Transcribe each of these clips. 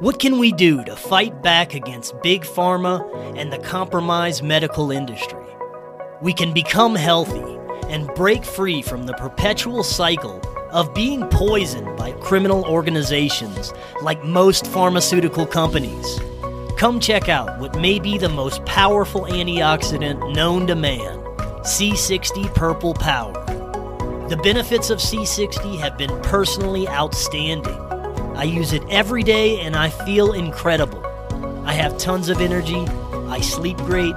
What can we do to fight back against big pharma and the compromised medical industry? We can become healthy and break free from the perpetual cycle of being poisoned by criminal organizations like most pharmaceutical companies. Come check out what may be the most powerful antioxidant known to man C60 Purple Power. The benefits of C60 have been personally outstanding. I use it every day and I feel incredible. I have tons of energy, I sleep great,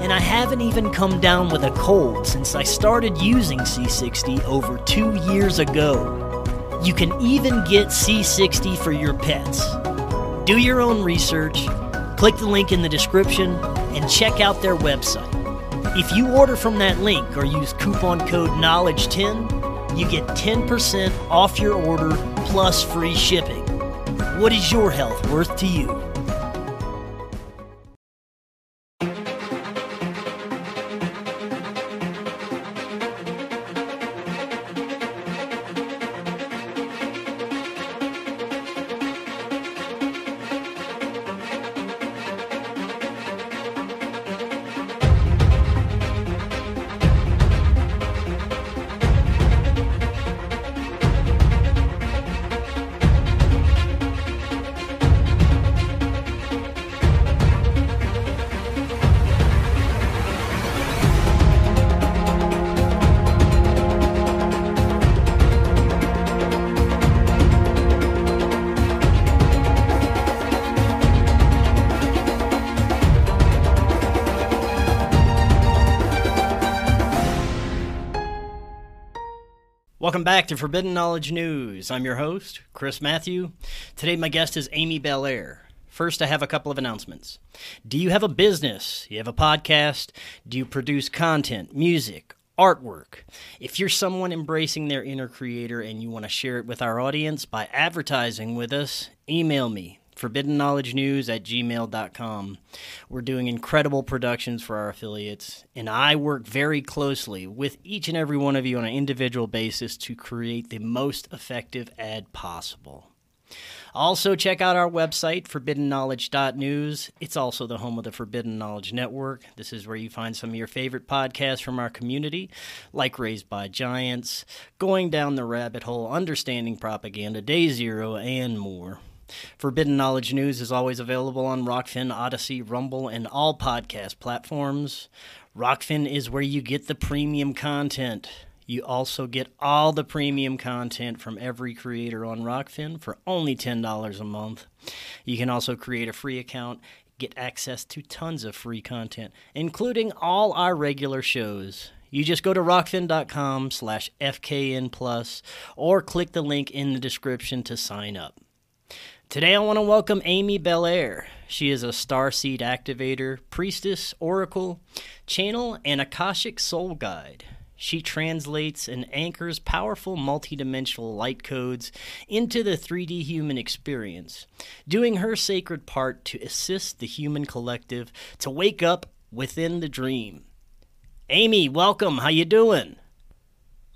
and I haven't even come down with a cold since I started using C60 over two years ago. You can even get C60 for your pets. Do your own research Click the link in the description and check out their website. If you order from that link or use coupon code KNOWLEDGE10, you get 10% off your order plus free shipping. What is your health worth to you? To Forbidden Knowledge News. I'm your host, Chris Matthew. Today, my guest is Amy Belair. First, I have a couple of announcements. Do you have a business? You have a podcast? Do you produce content, music, artwork? If you're someone embracing their inner creator and you want to share it with our audience by advertising with us, email me forbiddenknowledgenews at gmail.com. We're doing incredible productions for our affiliates, and I work very closely with each and every one of you on an individual basis to create the most effective ad possible. Also, check out our website, forbiddenknowledge.news. It's also the home of the Forbidden Knowledge Network. This is where you find some of your favorite podcasts from our community, like Raised by Giants, Going Down the Rabbit Hole, Understanding Propaganda, Day Zero, and more. Forbidden Knowledge News is always available on Rokfin, Odysee, Rumble, and all podcast platforms. Rokfin is where you get the premium content. You also get all the premium content from every creator on Rokfin for only $10 a month. You can also create a free account, get access to tons of free content, including all our regular shows. You just go to rokfin.com slash FKN plus or click the link in the description to sign up. Today, I want to welcome Amy Belair. She is a star seed activator, priestess, oracle, channel, and Akashic soul guide. She translates and anchors powerful multidimensional light codes into the 3D human experience, doing her sacred part to assist the human collective to wake up within the dream. Amy, welcome. How you doing?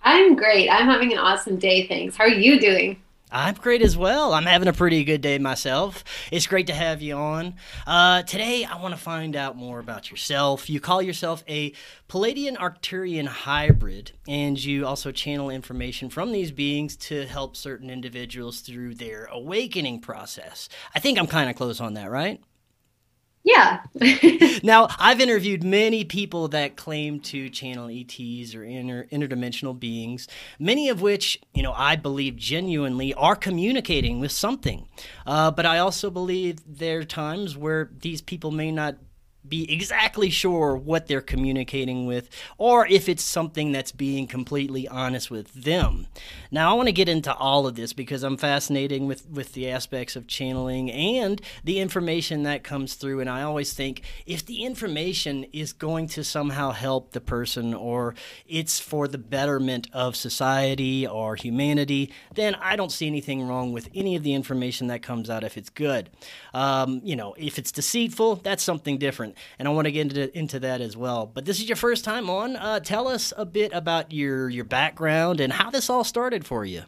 I'm great. I'm having an awesome day, thanks. How are you doing? I'm great as well. I'm having a pretty good day myself. It's great to have you on. Uh, today, I want to find out more about yourself. You call yourself a Pleiadian Arcturian hybrid, and you also channel information from these beings to help certain individuals through their awakening process. I think I'm kind of close on that, right? Yeah. now, I've interviewed many people that claim to channel ETs or inter- interdimensional beings, many of which, you know, I believe genuinely are communicating with something. Uh, but I also believe there are times where these people may not be exactly sure what they're communicating with or if it's something that's being completely honest with them. Now, I want to get into all of this because I'm fascinating with, with the aspects of channeling and the information that comes through. And I always think if the information is going to somehow help the person or it's for the betterment of society or humanity, then I don't see anything wrong with any of the information that comes out if it's good. Um, you know, if it's deceitful, that's something different and I want to get into, into that as well. But this is your first time on. Uh, tell us a bit about your your background and how this all started for you.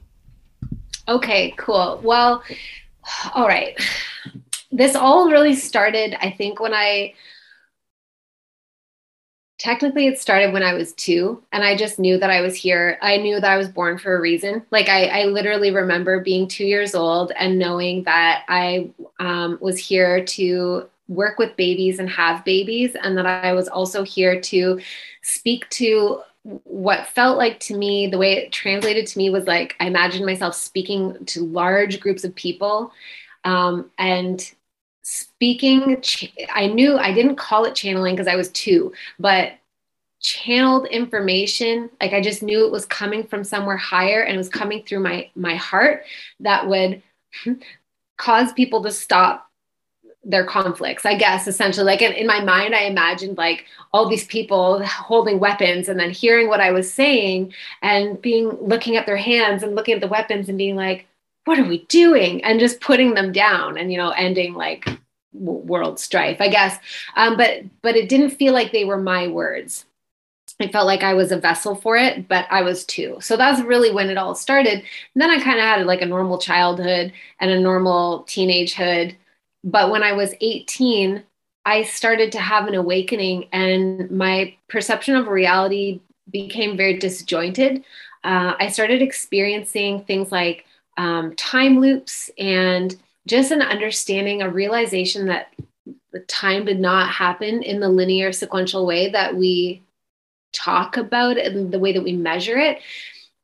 Okay, cool. Well, All right. This all really started, I think, when I technically it started when I was two, and I just knew that I was here. I knew that I was born for a reason. Like I, I literally remember being two years old and knowing that I um, was here to work with babies and have babies, and that I was also here to speak to what felt like to me the way it translated to me was like i imagined myself speaking to large groups of people um, and speaking i knew i didn't call it channeling because i was two but channeled information like i just knew it was coming from somewhere higher and it was coming through my my heart that would cause people to stop their conflicts i guess essentially. Like in, in my mind i imagined like all these people holding weapons and then hearing what i was saying and being looking at their hands and looking at the weapons and being like what are we doing? and just putting them down and you know ending like world strife i guess. Um, but but it didn't feel like they were my words. I felt like I was a vessel for it, but I was too. So that's really when it all started. And then I kind of had like a normal childhood and a normal teenagehood but when I was 18, I started to have an awakening and my perception of reality became very disjointed. Uh, I started experiencing things like um, time loops and just an understanding, a realization that the time did not happen in the linear sequential way that we talk about it and the way that we measure it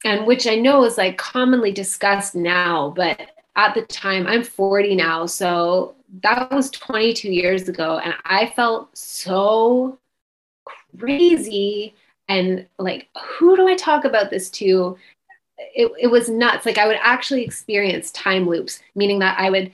and which i know is like commonly discussed now but at the time i'm 40 now so that was 22 years ago and i felt so crazy and like who do i talk about this to it, it was nuts like i would actually experience time loops meaning that i would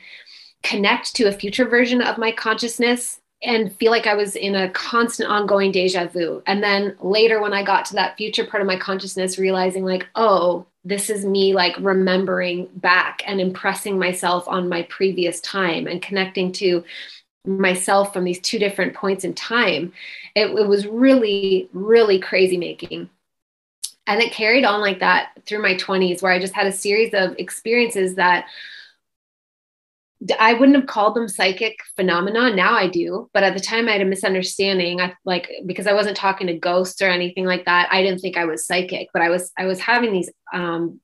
connect to a future version of my consciousness and feel like I was in a constant ongoing deja vu. And then later, when I got to that future part of my consciousness, realizing, like, oh, this is me like remembering back and impressing myself on my previous time and connecting to myself from these two different points in time. It, it was really, really crazy making. And it carried on like that through my 20s, where I just had a series of experiences that I wouldn't have called them psychic phenomena. Now I do, but at the time I had a misunderstanding. I like because I wasn't talking to ghosts or anything like that. I didn't think I was psychic, but I was I was having these um,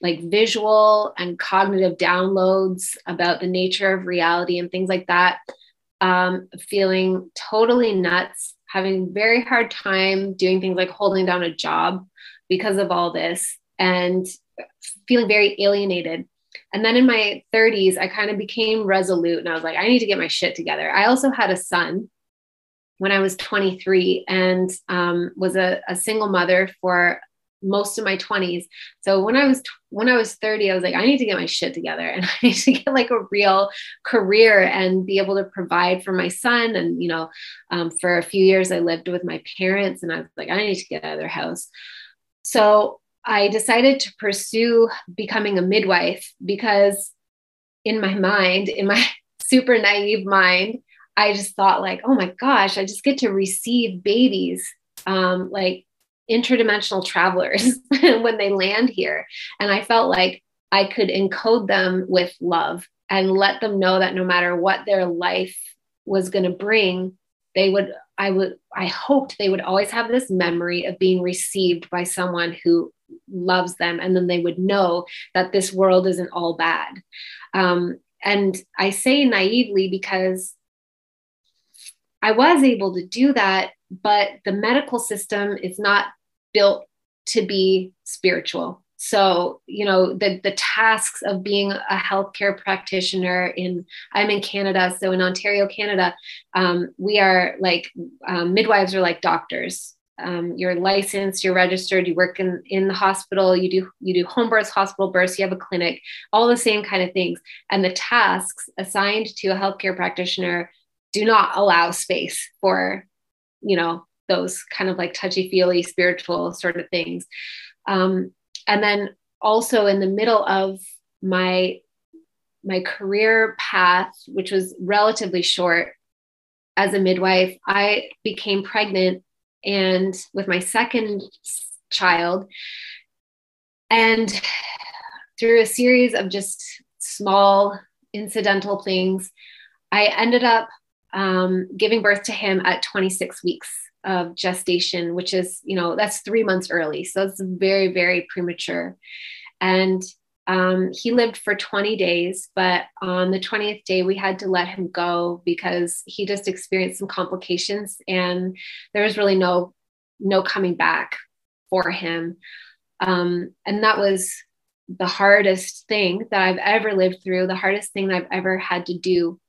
like visual and cognitive downloads about the nature of reality and things like that. Um, feeling totally nuts, having very hard time doing things like holding down a job because of all this, and feeling very alienated and then in my 30s, I kind of became resolute and I was like, I need to get my shit together. I also had a son when I was 23 and um, was a, a single mother for most of my 20s. So when I was when I was 30, I was like, I need to get my shit together and I need to get like a real career and be able to provide for my son. And you know, um, for a few years I lived with my parents, and I was like, I need to get out of their house. So I decided to pursue becoming a midwife because in my mind, in my super naive mind, I just thought like, oh my gosh, I just get to receive babies, um, like interdimensional travelers when they land here. And I felt like I could encode them with love and let them know that no matter what their life was going to bring, they would, I would, I hoped they would always have this memory of being received by someone who loves them and then they would know that this world isn't all bad. Um, and i say naively because i was able to do that but the medical system is not built to be spiritual. So you know the the tasks of being a healthcare practitioner in i'm in canada so in ontario canada um, we are like um, midwives are like doctors um, you're licensed, you're registered, you work in, in the hospital, you do you do home births, hospital births, you have a clinic, all the same kind of things. And the tasks assigned to a healthcare practitioner do not allow space for, you know, those kind of like touchy-feely spiritual sort of things. Um, and then also in the middle of my my career path, which was relatively short as a midwife, I became pregnant and with my second child. And through a series of just small incidental things. I ended up um, giving birth to him at 26 weeks of gestation, which is, you know, that's three months early. So it's very, very premature. And um, he lived for 20 days, but on the 20th day, we had to let him go because he just experienced some complications and there was really no, no coming back for him. Um, and that was the hardest thing that I've ever lived through, the hardest thing I've ever had to do.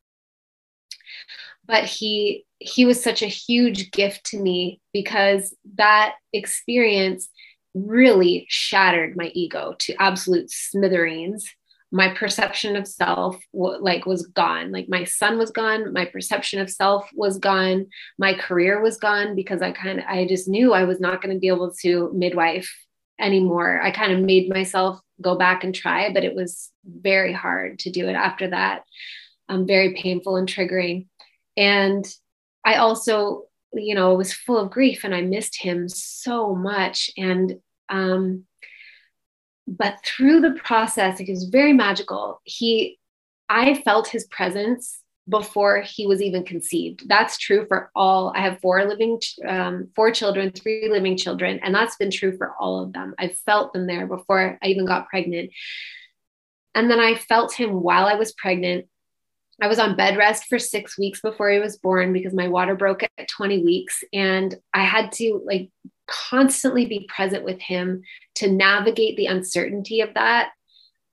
But he he was such a huge gift to me because that experience really shattered my ego to absolute smithereens. My perception of self like was gone. Like my son was gone my perception of self was gone my career was gone because i kind of i just knew i was not going to be able to midwife anymore. I kind of made myself go back and try but it was very hard to do it after that. Um, very painful and triggering. And i also you know was full of grief and i missed him so much. And um, but through the process, it was very magical. He, I felt his presence before he was even conceived. That's true for all. I have four living, um, four children, three living children, and that's been true for all of them. I felt them there before I even got pregnant. And then I felt him while I was pregnant. I was on bed rest for six weeks before he was born because my water broke at 20 weeks. And I had to like constantly be present with him to navigate the uncertainty of that.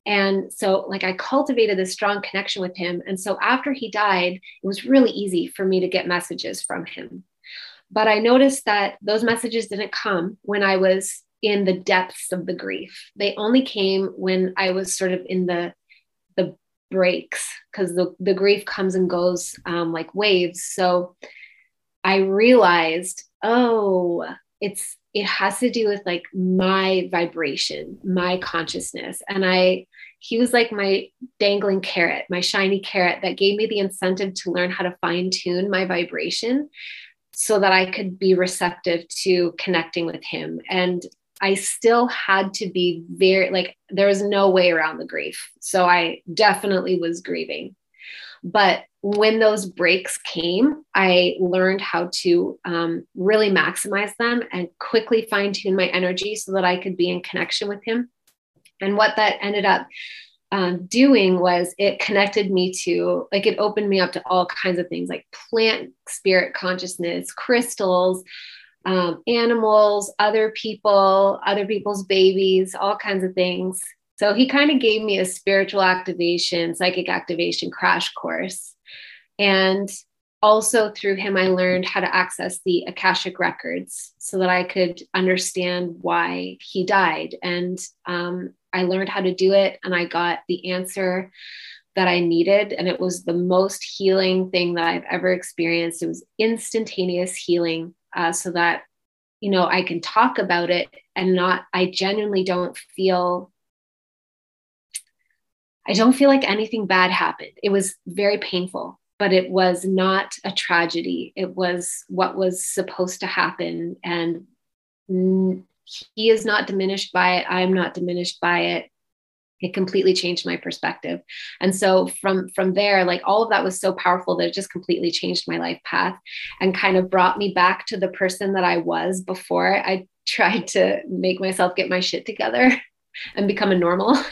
And so, like, I cultivated this strong connection with him. And so, after he died, it was really easy for me to get messages from him. But I noticed that those messages didn't come when I was in the depths of the grief. They only came when I was sort of in the the breaks because the, the grief comes and goes um, like waves. So I realized, oh, it's it has to do with like my vibration my consciousness. And i he was like my dangling carrot my shiny carrot that gave me the incentive to learn how to fine tune my vibration so that i could be receptive to connecting with him. And i still had to be very like there was no way around the grief. So i definitely was grieving. But when those breaks came, I learned how to um, really maximize them and quickly fine tune my energy so that I could be in connection with him. And what that ended up um, doing was it connected me to, like, it opened me up to all kinds of things like plant spirit consciousness, crystals, um, animals, other people, other people's babies, all kinds of things. So he kind of gave me a spiritual activation, psychic activation crash course and also through him, I learned how to access the Akashic records so that I could understand why he died. And um, I learned how to do it, and I got the answer that I needed. And it was the most healing thing that I've ever experienced. It was instantaneous healing uh, so that, you know, I can talk about it and not, I genuinely don't feel I don't feel like anything bad happened. It was very painful but it was not a tragedy. It was what was supposed to happen. And he is not diminished by it. I'm not diminished by it. It completely changed my perspective. And so from from there, like all of that was so powerful that it just completely changed my life path and kind of brought me back to the person that I was before I tried to make myself get my shit together and become a normal.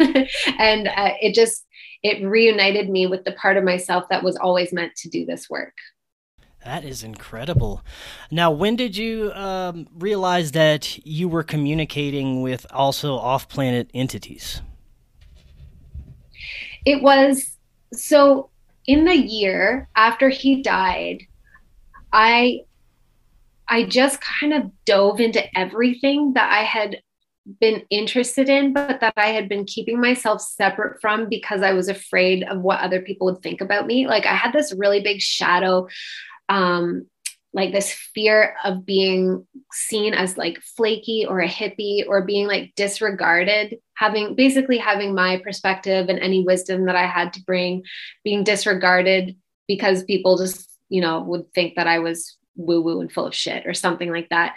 and uh, it just it reunited me with the part of myself that was always meant to do this work. That is incredible. Now, when did you um, realize that you were communicating with also off planet entities? It was so in the year after he died, I I just kind of dove into everything that I had been interested in, but that I had been keeping myself separate from because I was afraid of what other people would think about me. Like I had this really big shadow, um, like this fear of being seen as like flaky or a hippie or being like disregarded, having basically having my perspective and any wisdom that I had to bring being disregarded because people just, you know, would think that I was woo woo and full of shit or something like that.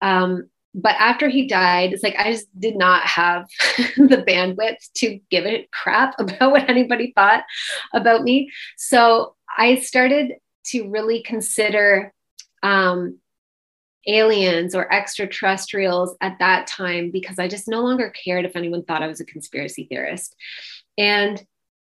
Um, but after he died, it's like I just did not have the bandwidth to give a crap about what anybody thought about me. So I started to really consider um, aliens or extraterrestrials at that time because I just no longer cared if anyone thought I was a conspiracy theorist. And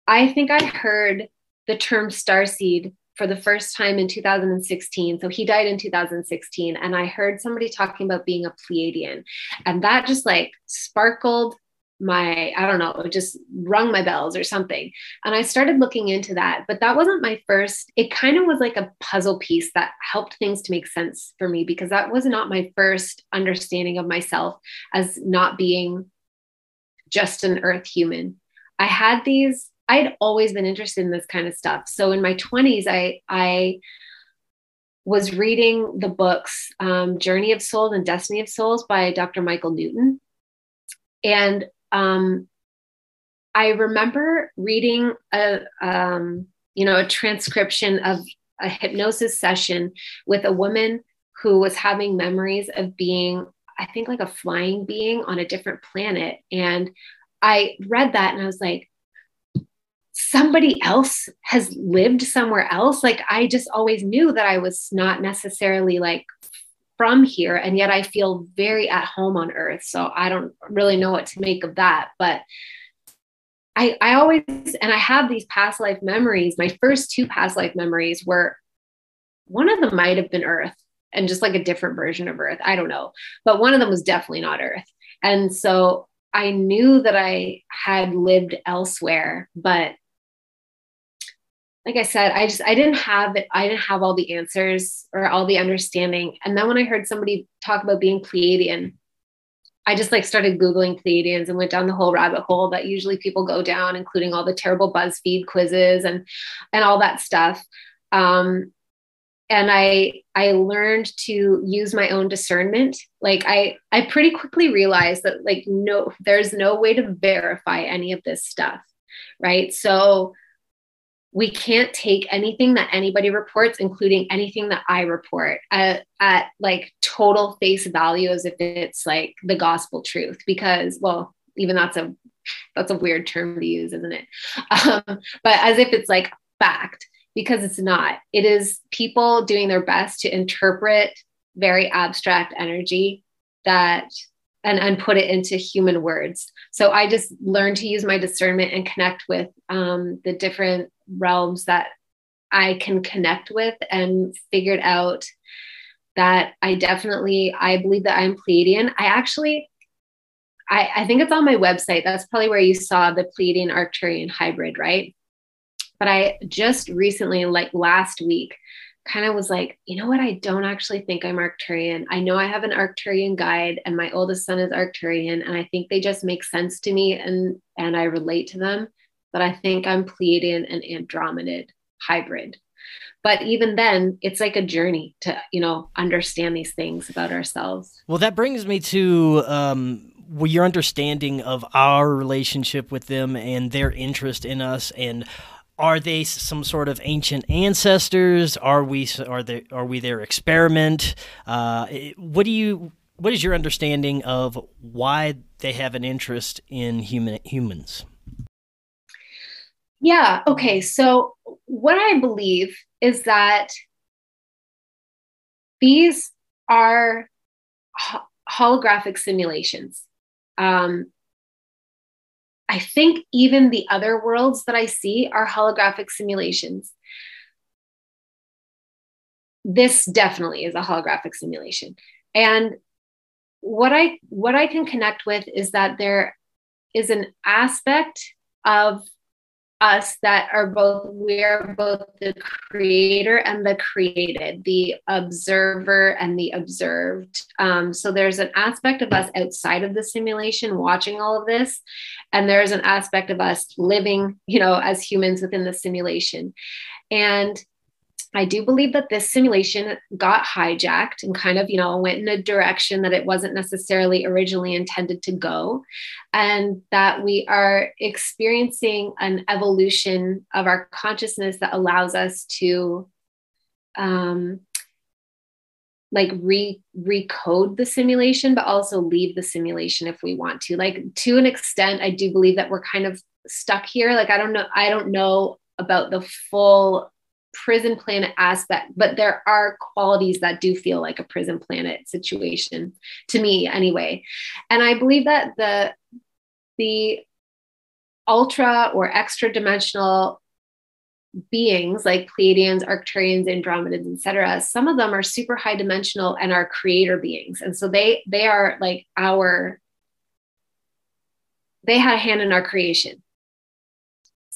I think I heard the term starseed for the first time in 2016. So he died in 2016. And I heard somebody talking about being a Pleiadian. And that just like sparkled my, I don't know, it just rung my bells or something. And I started looking into that. But that wasn't my first, it kind of was like a puzzle piece that helped things to make sense for me because that was not my first understanding of myself as not being just an earth human. I had these I had always been interested in this kind of stuff. So in my 20s, I I was reading the books um, Journey of Souls and Destiny of Souls by Dr. Michael Newton. And um, I remember reading a um, you know a transcription of a hypnosis session with a woman who was having memories of being I think like a flying being on a different planet. And I read that and I was like, somebody else has lived somewhere else. Like I just always knew that I was not necessarily like from here. And yet I feel very at home on earth. So I don't really know what to make of that. But I, I always, and I have these past life memories. My first two past life memories were one of them might have been Earth and just like a different version of Earth. I don't know. But one of them was definitely not Earth. And so I knew that I had lived elsewhere, but like I said, I just I didn't have it. I didn't have all the answers or all the understanding. And then when I heard somebody talk about being Pleiadian, I just like started googling Pleiadians and went down the whole rabbit hole that usually people go down, including all the terrible BuzzFeed quizzes and and all that stuff. Um, and I I learned to use my own discernment. Like I I pretty quickly realized that like no, there's no way to verify any of this stuff, right? So we can't take anything that anybody reports, including anything that I report, at, at like total face value as if it's like the gospel truth, because, well, even that's a that's a weird term to use, isn't it? Um, but as if it's like fact, because it's not. It is people doing their best to interpret very abstract energy that and, and put it into human words. So I just learned to use my discernment and connect with um, the different realms that I can connect with and figured out that I definitely I believe that I'm Pleiadian. I actually I, I think it's on my website. That's probably where you saw the Pleiadian Arcturian hybrid, right? But I just recently, like last week, kind of was like, you know what? I don't actually think I'm Arcturian. I know I have an Arcturian guide, and my oldest son is Arcturian, and I think they just make sense to me, and and I relate to them. But I think I'm Pleiadian and Andromedan hybrid. But even then, it's like a journey to you know understand these things about ourselves. Well, that brings me to. Um your understanding of our relationship with them and their interest in us and are they some sort of ancient ancestors? Are we are they are we their experiment? Uh, what do you what is your understanding of why they have an interest in human humans? Yeah. Okay. So what I believe is that these are holographic simulations. Um, I think even the other worlds that I see are holographic simulations. This definitely is a holographic simulation. And what I what I can connect with is that there is an aspect of us that are both we are both the creator and the created the observer and the observed. Um, so there's an aspect of us outside of the simulation watching all of this and there's an aspect of us living you know as humans within the simulation. And I do believe that this simulation got hijacked and kind of, you know, went in a direction that it wasn't necessarily originally intended to go. And that we are experiencing an evolution of our consciousness that allows us to um, like re recode the simulation but also leave the simulation if we want to like to an extent i do believe that we're kind of stuck here like i don't know i don't know about the full prison planet aspect but there are qualities that do feel like a prison planet situation to me anyway and i believe that the the ultra or extra dimensional beings like Pleiadians, Arcturians, Andromedans, etc. Some of them are super high dimensional and are creator beings, and so they they are like our they had a hand in our creation.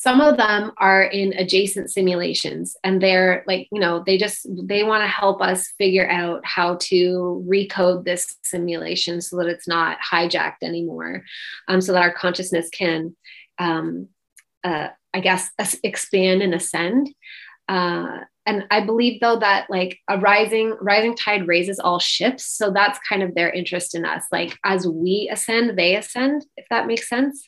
Some of them are in adjacent simulations, and they're like you know they just they want to help us figure out how to recode this simulation so that it's not hijacked anymore, um, so that our consciousness can. Um, uh, I guess, expand and ascend. Uh, and I believe though that like a rising rising tide raises all ships, so that's kind of their interest in us. Like as we ascend, they ascend. If that makes sense.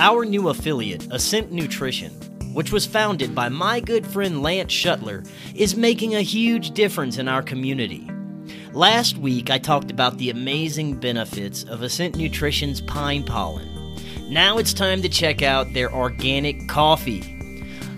Our new affiliate, Ascent Nutrition, which was founded by my good friend Lance Schuttler, is making a huge difference in our community. Last week, I talked about the amazing benefits of Ascent Nutrition's pine pollen now it's time to check out their organic coffee.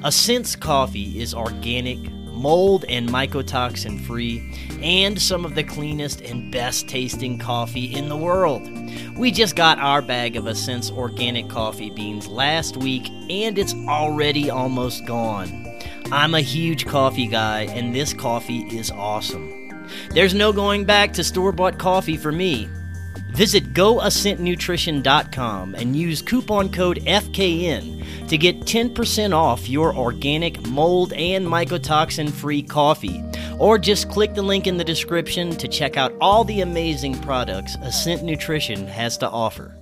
Ascent's coffee is organic, mold and mycotoxin free, and some of the cleanest and best tasting coffee in the world. We just got our bag of Ascent's organic coffee beans last week, and it's already almost gone. I'm a huge coffee guy, and this coffee is awesome. There's no going back to store bought coffee for me. Visit goascentnutrition.com and use coupon code FKN to get 10% off your organic mold and mycotoxin free coffee. Or just click the link in the description to check out all the amazing products Ascent Nutrition has to offer.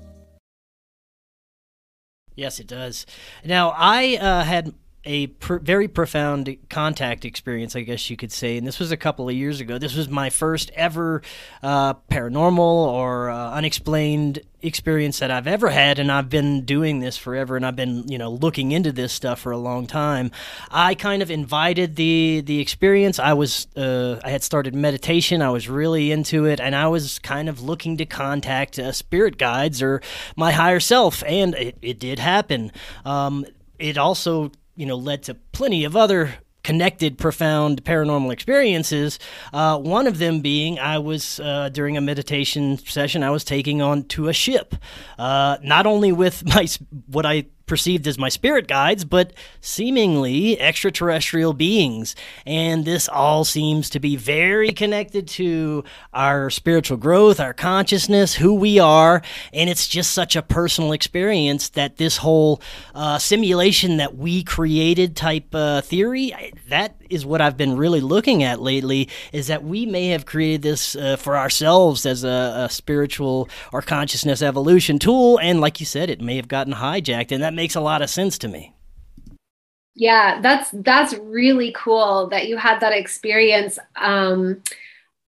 Yes, it does. Now, I uh, had a pr- very profound contact experience, I guess you could say. And this was a couple of years ago. This was my first ever uh, paranormal or uh, unexplained experience that I've ever had, and I've been doing this forever, and I've been you know looking into this stuff for a long time. I kind of invited the the experience. I was uh, I had started meditation. I was really into it, and I was kind of looking to contact uh, spirit guides or my higher self, and it, it did happen. Um, it also you know led to plenty of other connected, profound paranormal experiences. Uh, one of them being I was uh, during a meditation session I was taking on to a ship, uh, not only with my what I perceived as my spirit guides, but seemingly extraterrestrial beings. And this all seems to be very connected to our spiritual growth, our consciousness, who we are. And it's just such a personal experience that this whole uh, simulation that we created type uh, theory, that is what I've been really looking at lately is that we may have created this uh, for ourselves as a, a, spiritual or consciousness evolution tool. And like you said, it may have gotten hijacked. And that makes a lot of sense to me. Yeah, that's that's really cool that you had that experience. Um,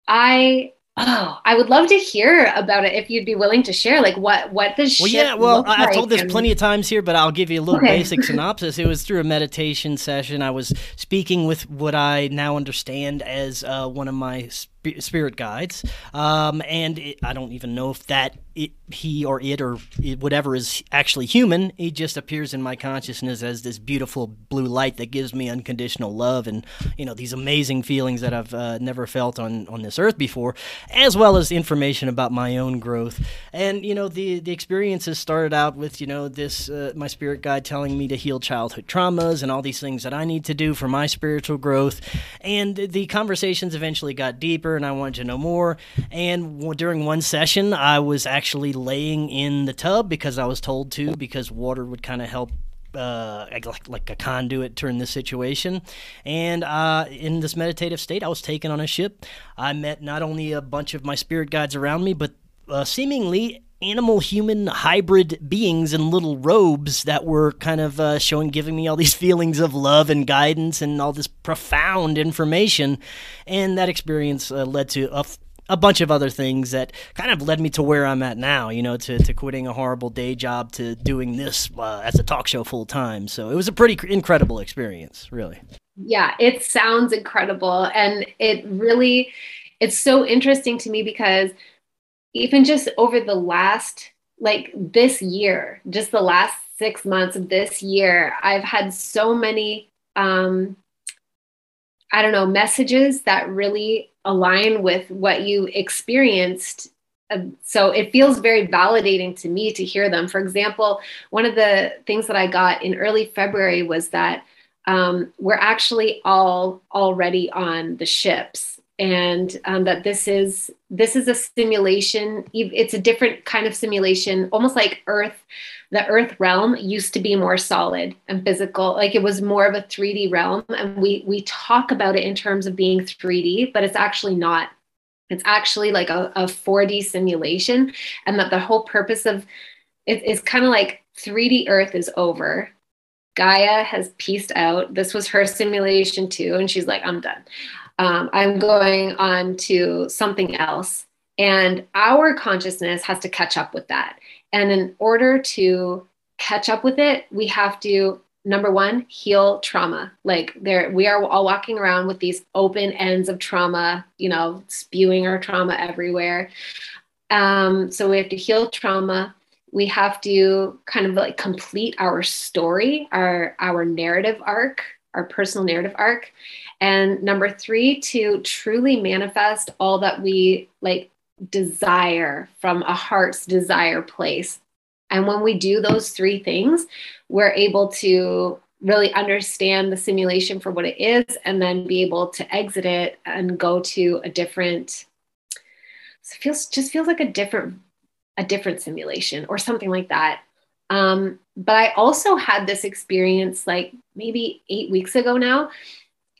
I Oh, I would love to hear about it if you'd be willing to share. Like, what what the Well, yeah. Well, I've like told this and... plenty of times here, but I'll give you a little okay. basic synopsis. It was through a meditation session. I was speaking with what I now understand as uh, one of my spirit guides, um, and it, I don't even know if that it, he or it or it, whatever is actually human. He just appears in my consciousness as this beautiful blue light that gives me unconditional love and you know these amazing feelings that I've uh, never felt on on this earth before, as well as information about my own growth. And you know the the experiences started out with you know this uh, my spirit guide telling me to heal childhood traumas and all these things that I need to do for my spiritual growth, and the conversations eventually got deeper, and I wanted to know more. And during one session, I was actually laying in the tub because I was told to because water would kind of help uh, like, like a conduit turn this situation. And uh, in this meditative state, I was taken on a ship. I met not only a bunch of my spirit guides around me, but uh, seemingly animal human hybrid beings in little robes that were kind of uh, showing, giving me all these feelings of love and guidance and all this profound information. And that experience uh, led to a a bunch of other things that kind of led me to where I'm at now, you know, to, to quitting a horrible day job to doing this uh, as a talk show full time. So it was a pretty incredible experience, really. yeah, it sounds incredible. And it really, it's so interesting to me because even just over the last, like this year, just the last six months of this year, I've had so many, um, I don't know, messages that really align with what you experienced so it feels very validating to me to hear them. For example, one of the things that I got in early February was that um, we're actually all already on the ships and um, that this is this is a simulation it's a different kind of simulation almost like earth the earth realm used to be more solid and physical like it was more of a 3d realm and we we talk about it in terms of being 3d but it's actually not it's actually like a, a 4d simulation and that the whole purpose of it is kind of like 3d earth is over Gaia has pieced out. This was her simulation too. And she's like, I'm done. Um, I'm going on to something else. And our consciousness has to catch up with that. And in order to catch up with it, we have to number one heal trauma like there we are all walking around with these open ends of trauma you know spewing our trauma everywhere um, so we have to heal trauma we have to kind of like complete our story, our our narrative arc, our personal narrative arc. And number 3 to truly manifest all that we like desire from a heart's desire place. And when we do those three things, we're able to really understand the simulation for what it is and then be able to exit it and go to a different it feels just feels like a different a different simulation or something like that. Um, but I also had this experience like maybe eight weeks ago now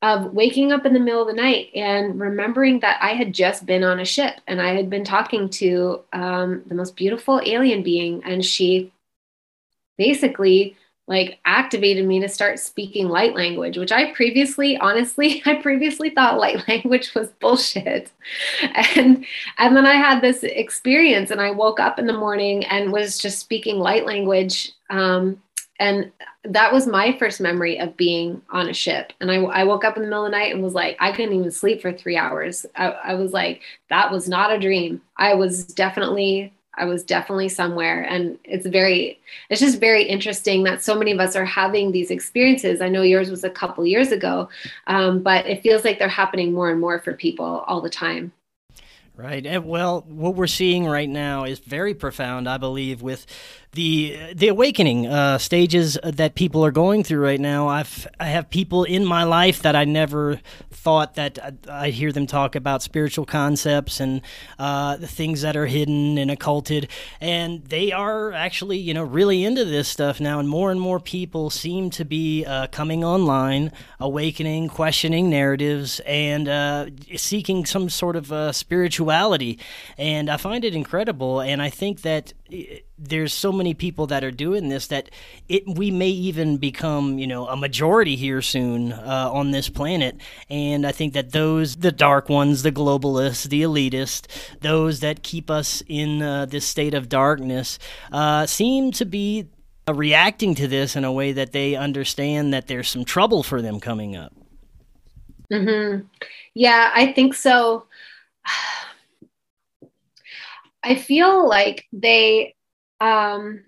of waking up in the middle of the night and remembering that I had just been on a ship and I had been talking to um, the most beautiful alien being, and she basically like activated me to start speaking light language which i previously honestly i previously thought light language was bullshit. And and then i had this experience and i woke up in the morning and was just speaking light language um, and that was my first memory of being on a ship. And I, I woke up in the middle of the night and was like i couldn't even sleep for three hours. I, I was like that was not a dream. I was definitely I was definitely somewhere. And it's very, it's just very interesting that so many of us are having these experiences. I know yours was a couple years ago, um, but it feels like they're happening more and more for people all the time. Right. Well, what we're seeing right now is very profound, I believe, with the the awakening uh, stages that people are going through right now. I've I have people in my life that I never thought that I, I hear them talk about spiritual concepts and uh, the things that are hidden and occulted, and they are actually you know really into this stuff now. And more and more people seem to be uh, coming online, awakening, questioning narratives, and uh, seeking some sort of uh, spirituality. And I find it incredible, and I think that there's so many people that are doing this that it we may even become you know a majority here soon uh, on this planet. And i think that those the dark ones the globalists the elitists those that keep us in uh, this state of darkness uh, seem to be uh, reacting to this in a way that they understand that there's some trouble for them coming up. Mm-hmm. yeah i think so I feel like they um,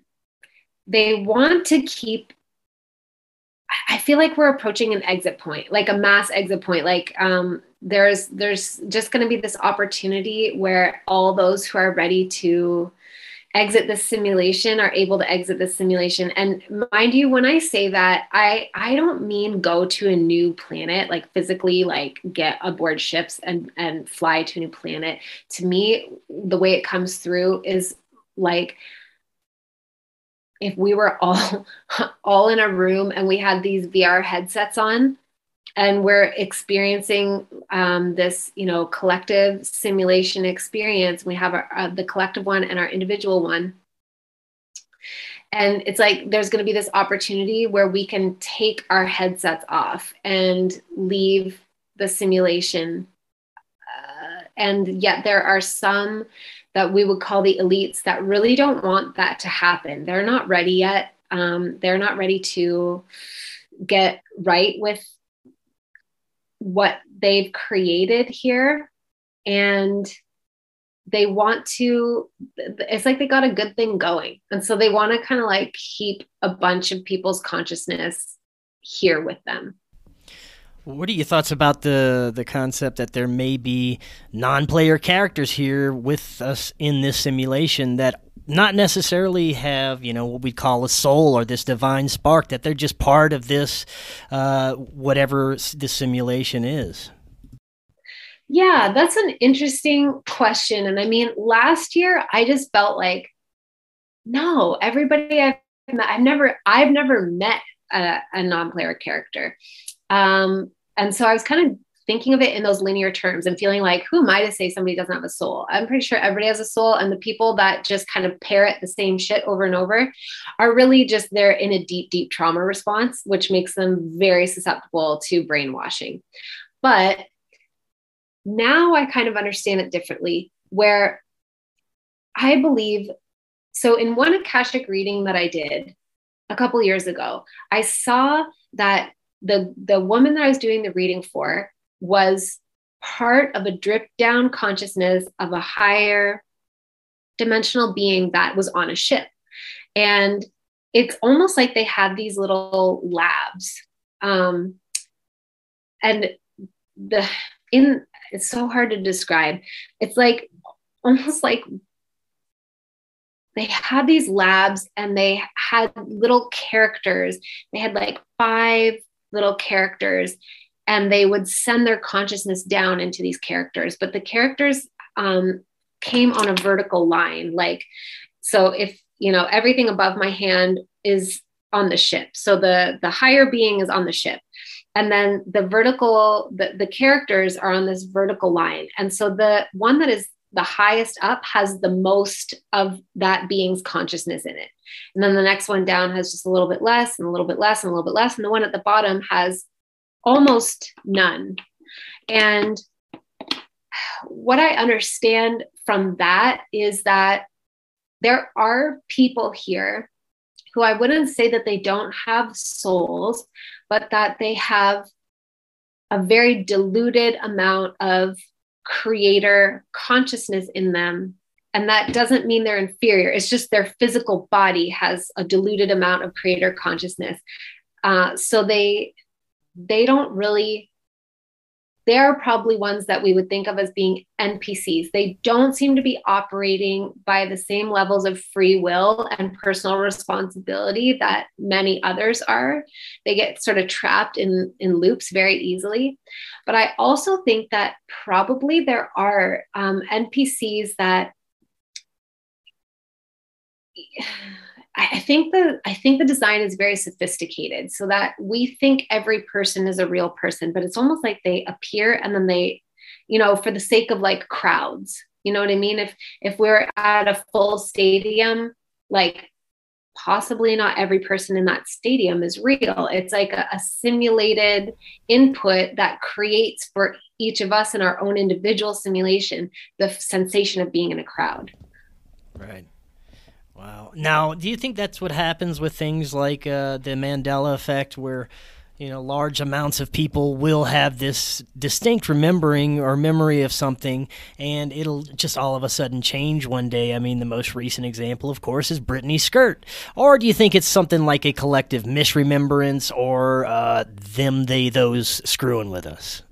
they want to keep. I feel like we're approaching an exit point, like a mass exit point. Like um, there's there's just going to be this opportunity where all those who are ready to exit the simulation are able to exit the simulation. And mind you when i say that i i don't mean go to a new planet like physically like get aboard ships and and fly to a new planet. To me the way it comes through is like if we were all all in a room and we had these vr headsets on and we're experiencing um, this you know collective simulation experience. We have our, uh, the collective one and our individual one. And it's like there's going to be this opportunity where we can take our headsets off and leave the simulation uh, and yet there are some that we would call the elites that really don't want that to happen. They're not ready yet. Um, they're not ready to get right with what they've created here. And they want to it's like they got a good thing going. And so they want to kind of like keep a bunch of people's consciousness here with them. What are your thoughts about the the concept that there may be non-player characters here with us in this simulation that not necessarily have you know what we call a soul or this divine spark that they're just part of this uh, whatever the simulation is. Yeah that's an interesting question and i mean last year i just felt like no everybody i've met i've never i've never met a, a non-player character. Um, and so i was kind of thinking of it in those linear terms and feeling like, who am I to say somebody doesn't have a soul? I'm pretty sure everybody has a soul. And the people that just kind of parrot the same shit over and over are really just they're in a deep, deep trauma response, which makes them very susceptible to brainwashing. But now I kind of understand it differently, where I believe so in one Akashic reading that I did a couple years ago, I saw that the the woman that I was doing the reading for was part of a drip down consciousness of a higher dimensional being that was on a ship. And it's almost like they had these little labs. Um, and the in it's so hard to describe. It's like almost like they had these labs and they had little characters. They had like five little characters and they would send their consciousness down into these characters but the characters um, came on a vertical line like so if you know everything above my hand is on the ship so the the higher being is on the ship and then the vertical the, the characters are on this vertical line and so the one that is the highest up has the most of that being's consciousness in it and then the next one down has just a little bit less and a little bit less and a little bit less and the one at the bottom has almost none. And what I understand from that is that there are people here who I wouldn't say that they don't have souls, but that they have a very diluted amount of creator consciousness in them. And that doesn't mean they're inferior. It's just their physical body has a diluted amount of creator consciousness. Uh, so they they don't really they're probably ones that we would think of as being NPCs. They don't seem to be operating by the same levels of free will and personal responsibility that many others are. They get sort of trapped in, in loops very easily. But I also think that probably there are um, NPCs that I think the I think the design is very sophisticated so that we think every person is a real person, but it's almost like they appear and then they, you know, for the sake of like crowds. You know what I mean? If if we're at a full stadium, like possibly not every person in that stadium is real. It's like a, a simulated input that creates for each of us in our own individual simulation the sensation of being in a crowd. Right. Wow. Now, do you think that's what happens with things like uh, the Mandela effect, where you know large amounts of people will have this distinct remembering or memory of something, and it'll just all of a sudden change one day? I mean, the most recent example, of course, is Britney Skirt. Or do you think it's something like a collective misremembrance, or uh, them, they, those screwing with us?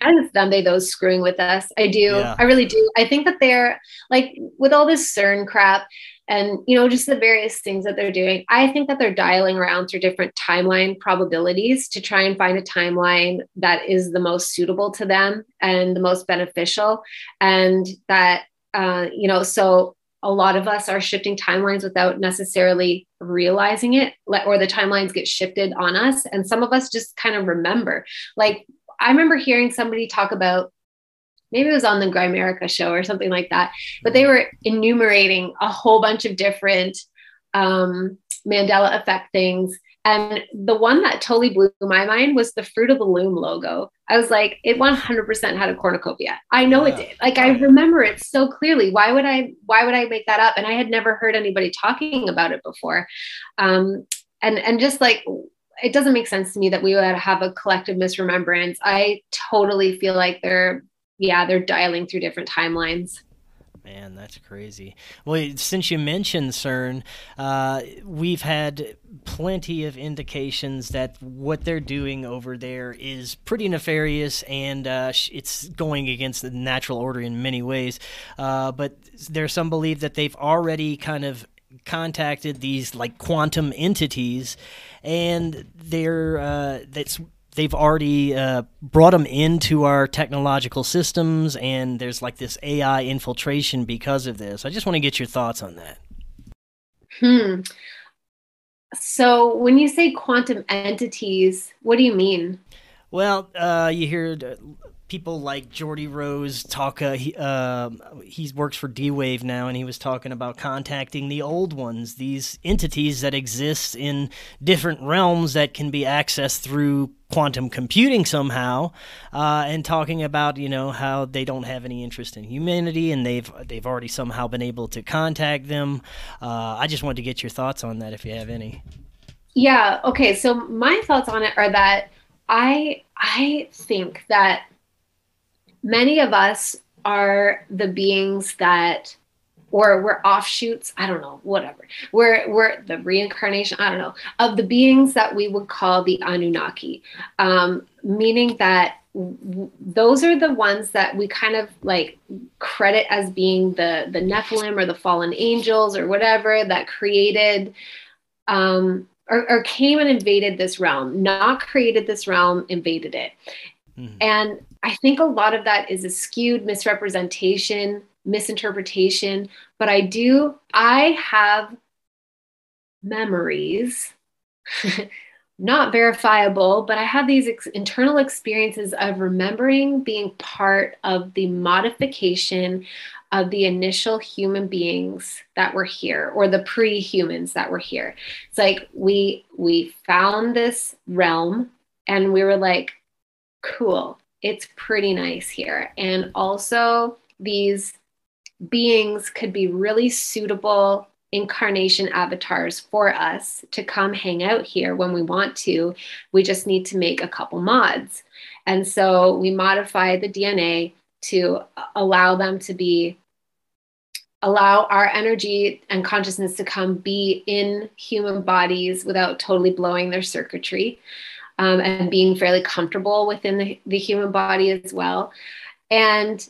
and it's them they those screwing with us i do yeah. i really do i think that they're like with all this cern crap and you know just the various things that they're doing. I think that they're dialing around through different timeline probabilities to try and find a timeline that is the most suitable to them and the most beneficial. And that uh, you know so a lot of us are shifting timelines without necessarily realizing it or the timelines get shifted on us. And some of us just kind of remember. Like i remember hearing somebody talk about maybe it was on the Grimerica show or something like that. But they were enumerating a whole bunch of different um, Mandela effect things. And the one that totally blew my mind was the Fruit of the Loom logo. I was like, it 100% had a cornucopia. I know yeah. it did. Like I remember it so clearly. Why would I? Why would I make that up? And I had never heard anybody talking about it before. Um, and and just like it doesn't make sense to me that we would have a collective misremembrance. I totally feel like they're yeah, they're dialing through different timelines. Man, that's crazy. Well, since you mentioned CERN, uh, we've had plenty of indications that what they're doing over there is pretty nefarious and uh, it's going against the natural order in many ways. Uh, but there's some believe that they've already kind of contacted these like quantum entities and they're uh, that's they've already uh, brought them into our technological systems, and there's like this AI infiltration because of this. I just want to get your thoughts on that. Hmm. So, when you say quantum entities, what do you mean? Well, uh, you hear people like Geordie Rose talk. Uh, he uh, he works for D Wave now, and he was talking about contacting the old ones, these entities that exist in different realms that can be accessed through quantum computing somehow, uh, and talking about you know how they don't have any interest in humanity, and they've they've already somehow been able to contact them. Uh, I just wanted to get your thoughts on that, if you have any. Yeah. Okay. So my thoughts on it are that I I think that many of us are the beings that or we're offshoots i don't know whatever. We're we're the reincarnation i don't know of the beings that we would call the anunnaki. Um, meaning that w- those are the ones that we kind of like credit as being the the nephilim or the fallen angels or whatever that created um, or, or came and invaded this realm. Not created this realm invaded it mm-hmm. and I think a lot of that is a skewed misrepresentation, misinterpretation, but I do, I have memories, not verifiable, but I have these ex- internal experiences of remembering being part of the modification of the initial human beings that were here or the pre-humans that were here. It's like we we found this realm and we were like cool it's pretty nice here. And also, these beings could be really suitable incarnation avatars for us to come hang out here when we want to. We just need to make a couple mods. And so we modify the DNA to allow them to be allow our energy and consciousness to come be in human bodies without totally blowing their circuitry um, and being fairly comfortable within the, the human body as well. And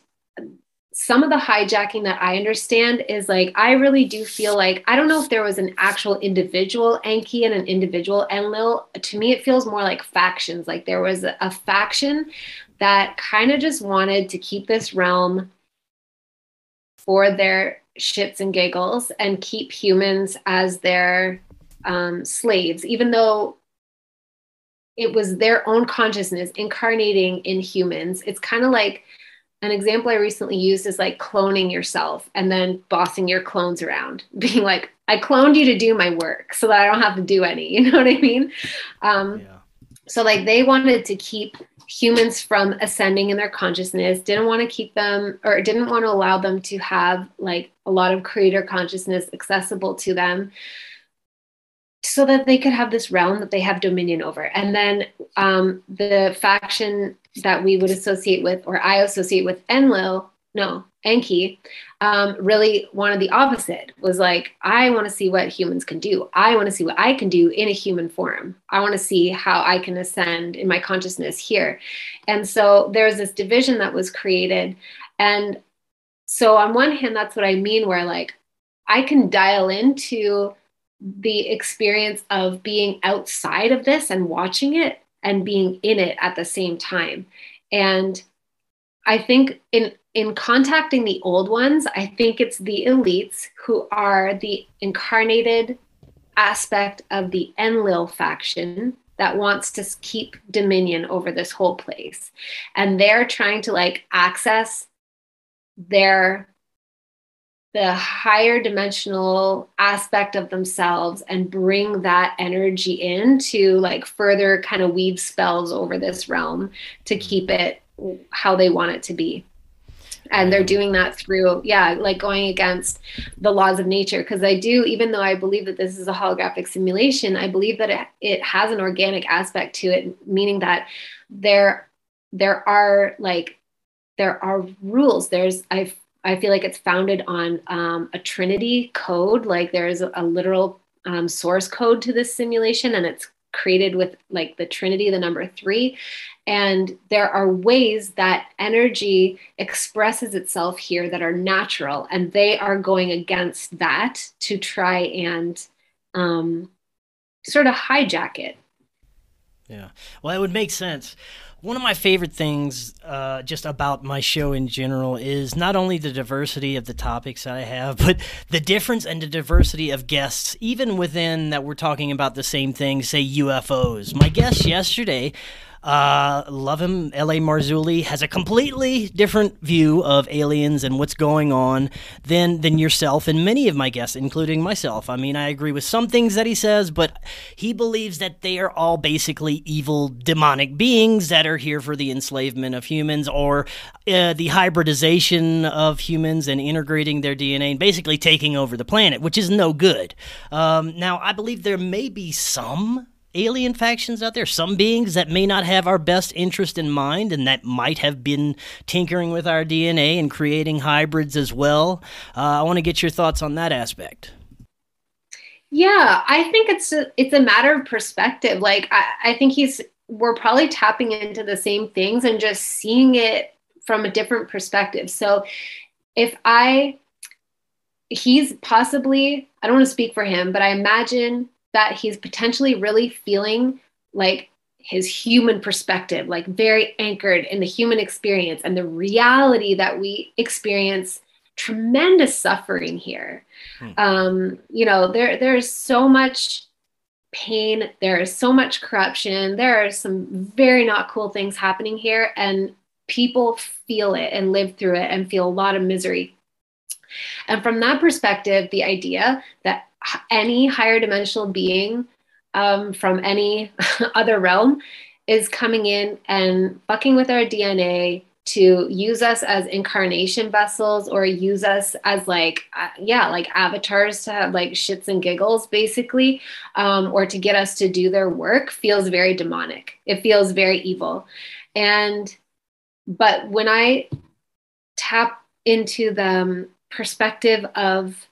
some of the hijacking that I understand is like, I really do feel like, I don't know if there was an actual individual Enki and an individual Enlil. To me, it feels more like factions. Like there was a, a faction that kind of just wanted to keep this realm for their shits and giggles and keep humans as their um, slaves, even though it was their own consciousness incarnating in humans. It's kind of like an example I recently used is like cloning yourself and then bossing your clones around, being like, I cloned you to do my work so that I don't have to do any. You know what I mean? Um, yeah. So, like, they wanted to keep humans from ascending in their consciousness, didn't want to keep them or didn't want to allow them to have like a lot of creator consciousness accessible to them so that they could have this realm that they have dominion over. And then um, the faction that we would associate with, or I associate with Enlil, no, Enki, um, really wanted the opposite. Was like, I want to see what humans can do. I want to see what I can do in a human form. I want to see how I can ascend in my consciousness here. And so there's this division that was created. And so on one hand, that's what I mean, where like I can dial into the experience of being outside of this and watching it and being in it at the same time. And I think in in contacting the old ones, I think it's the elites who are the incarnated aspect of the Enlil faction that wants to keep dominion over this whole place. And they're trying to like access their the higher dimensional aspect of themselves and bring that energy in to like further kind of weave spells over this realm to keep it how they want it to be. and they're mm-hmm. doing that through yeah like going against the laws of nature. Because i do even though i believe that this is a holographic simulation i believe that it, it has an organic aspect to it meaning that there there are like there are rules. There's i i feel like it's founded on um, a trinity code like there's a, literal um, source code to this simulation and it's created with like the trinity the number three and there are ways that energy expresses itself here that are natural, and they are going against that to try and um, sort of hijack it. Yeah. Well, it would make sense. One of my favorite things uh, just about my show in general is not only the diversity of the topics that I have, but the difference and the diversity of guests, even within that we're talking about the same thing, say UFOs. My guest yesterday uh, love him. L.A. Marzulli has a completely different view of aliens and what's going on than than yourself and many of my guests, including myself. I mean, I agree with some things that he says, but he believes that they are all basically evil, demonic beings that are here for the enslavement of humans or uh, the hybridization of humans and integrating their DNA and basically taking over the planet, which is no good. Um, now, I believe there may be some alien factions out there, some beings that may not have our best interest in mind and that might have been tinkering with our DNA and creating hybrids as well. Uh, I want to get your thoughts on that aspect. Yeah, I think it's a, it's a matter of perspective. Like I, I think he's we're probably tapping into the same things and just seeing it from a different perspective. So if I he's possibly I don't want to speak for him, but I imagine that he's potentially really feeling like his human perspective, like very anchored in the human experience and the reality that we experience tremendous suffering here. Hmm. Um, you know, there there's so much pain, there is so much corruption, there are some very not cool things happening here, and people feel it and live through it and feel a lot of misery. And from that perspective, the idea that any higher dimensional being um, from any other realm is coming in and fucking with our DNA to use us as incarnation vessels or use us as like uh, yeah like avatars to have like shits and giggles basically um, or to get us to do their work feels very demonic. It feels very evil. And but when i tap into the um, perspective of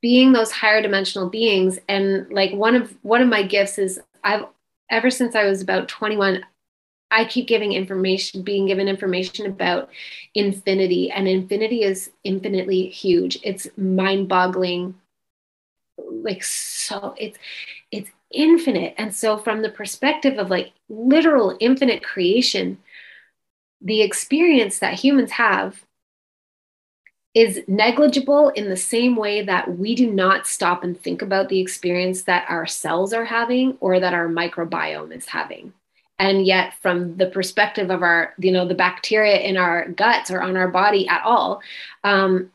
being those higher dimensional beings. And like one of one of my gifts is i've ever since i was about 21 i keep giving information being given information about infinity and infinity is infinitely huge. It's mind boggling like so it's it's infinite. And so from the perspective of like literal infinite creation the experience that humans have is negligible in the same way that we do not stop and think about the experience that our cells are having or that our microbiome is having. And yet from the perspective of our you know the bacteria in our guts or on our body at all um,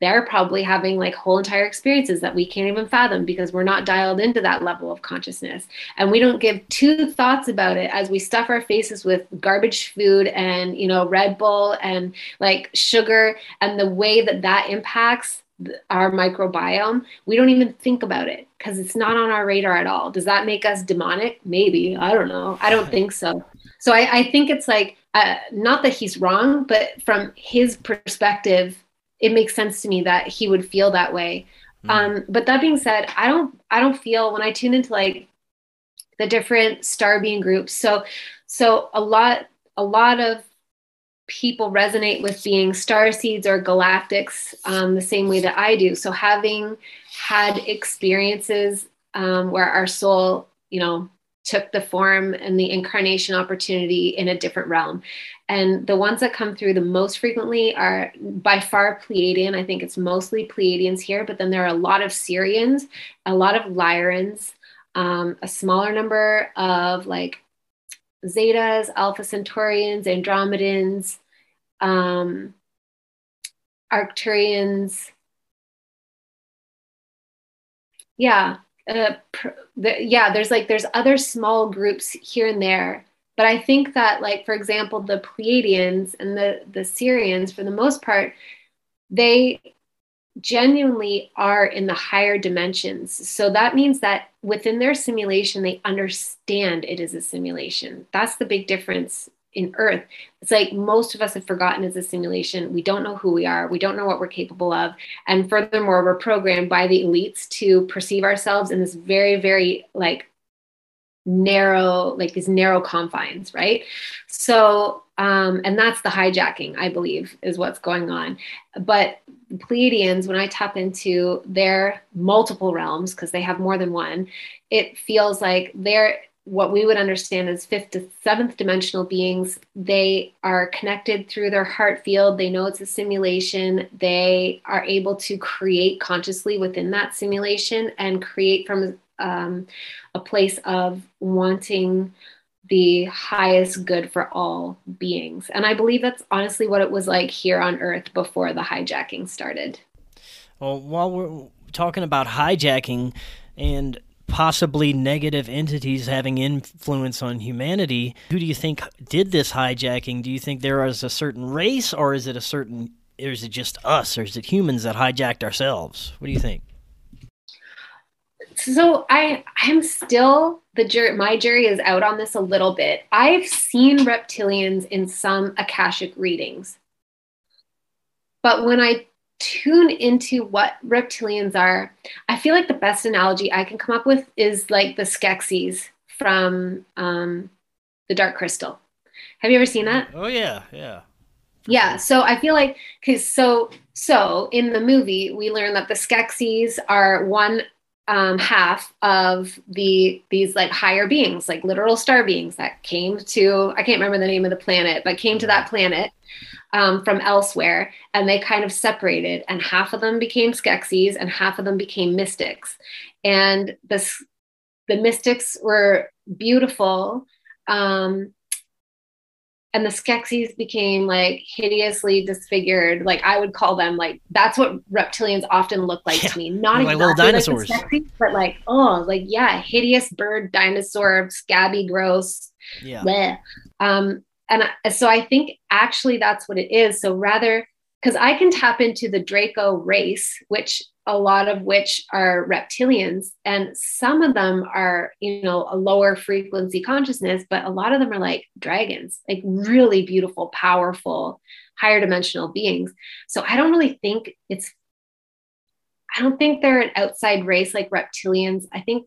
they're probably having like whole entire experiences that we can't even fathom because we're not dialed into that level of consciousness. And we don't give two thoughts about it as we stuff our faces with garbage food and you know red bull and like sugar and the way that that impacts our microbiome. We don't even think about it because it's not on our radar at all. Does that make us demonic? Maybe. I don't know. I don't think so. So i, I think it's like uh, not that he's wrong but from his perspective it makes sense to me that he would feel that way. Mm. Um, but that being said, I don't I don't feel when I tune into like the different star being groups. So so a lot a lot of people resonate with being star seeds or galactics um, the same way that I do. So having had experiences um, where our soul, you know, took the form and the incarnation opportunity in a different realm. And the ones that come through the most frequently are by far Pleiadian. I think it's mostly Pleiadians here, but then there are a lot of Sirians, a lot of Lyrans, um, a smaller number of like Zetas, Alpha Centaurians, Andromedans, um, Arcturians. Yeah, uh, the, yeah, there's like there's other small groups here and there but I think that, like, for example, the Pleiadians and the, the Sirians for the most part, they genuinely are in the higher dimensions. So that means that within their simulation, they understand it is a simulation. That's the big difference in Earth. It's like most of us have forgotten it's a simulation. We don't know who we are. We don't know what we're capable of. And furthermore, we're programmed by the elites to perceive ourselves in this very, very like narrow like these narrow confines right so um and that's the hijacking i believe is what's going on but pleiadians when i tap into their multiple realms because they have more than one it feels like they're what we would understand as fifth to seventh dimensional beings they are connected through their heart field they know it's a simulation they are able to create consciously within that simulation and create from um, a place of wanting the highest good for all beings. And I believe that's honestly what it was like here on Earth before the hijacking started. Well, while we're talking about hijacking and possibly negative entities having influence on humanity, who do you think did this hijacking? Do you think there is a certain race, or is it a certain, or is it just us, or is it humans that hijacked ourselves? What do you think? so I I'm still the jury my jury is out on this a little bit. I've seen reptilians in some akashic readings. But when I tune into what reptilians are, I feel like the best analogy I can come up with is like the Skeksis from um, the Dark Crystal. Have you ever seen that? Oh yeah, yeah. Yeah, so I feel like because so so in the movie we learn that the Skeksis are one um, half of the these like higher beings, like literal star beings that came to I can't remember the name of the planet, but came to that planet um, from elsewhere, and they kind of separated, and half of them became Skeksis, and half of them became mystics, and this the mystics were beautiful. Um, and the Skeksis became like hideously disfigured. Like I would call them like that's what reptilians often look like yeah. to me. Not like exactly little dinosaurs, like Skeksis, but like oh, like yeah, hideous bird dinosaur, scabby, gross. Yeah. Bleh. Um, and I, so I think actually that's what it is. So rather, because I can tap into the Draco race, which a lot of which are reptilians and some of them are you know a lower frequency consciousness but a lot of them are like dragons like really beautiful powerful higher dimensional beings. So i don't really think it's i don't think they're an outside race like reptilians. I think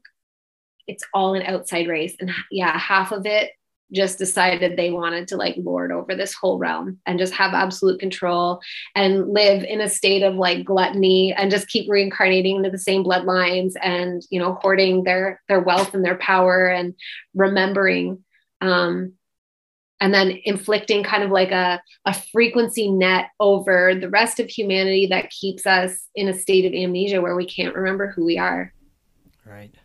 it's all an outside race and yeah half of it just decided they wanted to like lord over this whole realm and just have absolute control and live in a state of like gluttony and just keep reincarnating into the same bloodlines and you know hoarding their their wealth and their power and remembering um and then inflicting kind of like a, a frequency net over the rest of humanity that keeps us in a state of amnesia where we can't remember who we are. Right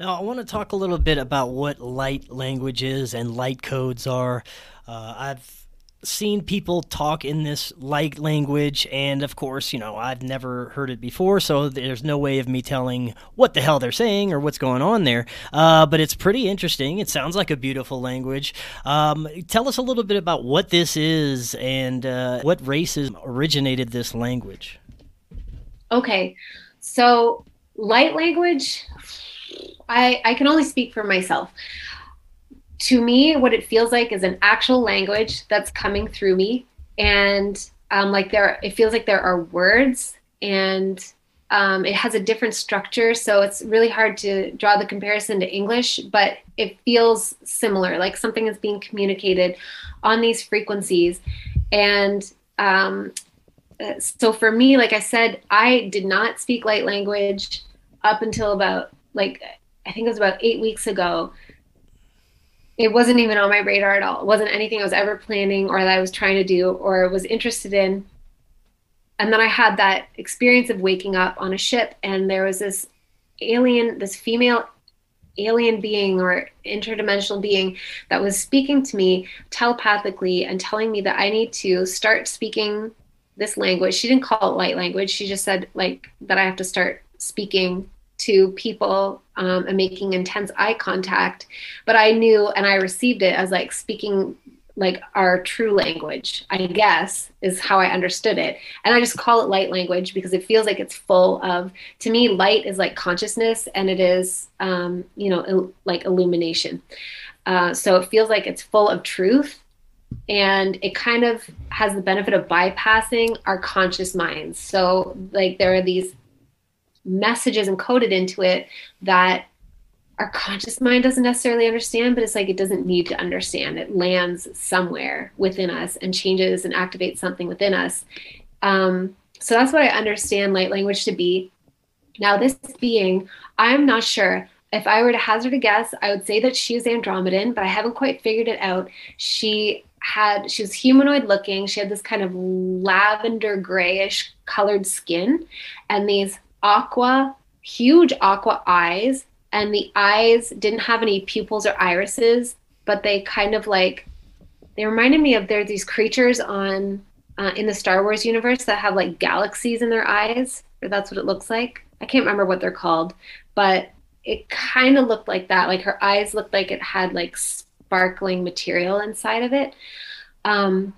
now, I want to talk a little bit about what light language is and light codes are. Uh, I've seen people talk in this light language, and of course, you know, I've never heard it before, so there's no way of me telling what the hell they're saying or what's going on there. Uh, but it's pretty interesting. It sounds like a beautiful language. Um, tell us a little bit about what this is and uh, what races originated this language. Okay, so light language I, I can only speak for myself. To me, what it feels like is an actual language that's coming through me. And um, like there, it feels like there are words and um, it has a different structure. So it's really hard to draw the comparison to English, but it feels similar, like something is being communicated on these frequencies. And um, so for me, like I said, I did not speak light language up until about like I think it was about eight weeks ago. It wasn't even on my radar at all. It wasn't anything I was ever planning or that I was trying to do or was interested in. And then I had that experience of waking up on a ship and there was this alien, this female alien being or interdimensional being that was speaking to me telepathically and telling me that I need to start speaking this language. She didn't call it light language. She just said like that I have to start speaking to people um, and making intense eye contact. But I knew and I received it as like speaking like our true language, I guess, is how I understood it. And I just call it light language because it feels like it's full of, to me, light is like consciousness and it is, um, you know, il- like illumination. Uh, so it feels like it's full of truth and it kind of has the benefit of bypassing our conscious minds. So, like, there are these messages encoded into it that our conscious mind doesn't necessarily understand, but it's like it doesn't need to understand. It lands somewhere within us and changes and activates something within us. Um, so that's what I understand light language to be. Now, this being, I'm not sure. If I were to hazard a guess, I would say that she's Andromedan, but I haven't quite figured it out. She had she was humanoid looking. She had this kind of lavender grayish colored skin and these aqua, huge aqua eyes and the eyes didn't have any pupils or irises, but they kind of like they reminded me of there are these creatures on uh, in the Star Wars universe that have like galaxies in their eyes, or that's what it looks like. I can't remember what they're called, but it kind of looked like that. Like her eyes looked like it had like sparkling material inside of it. Um,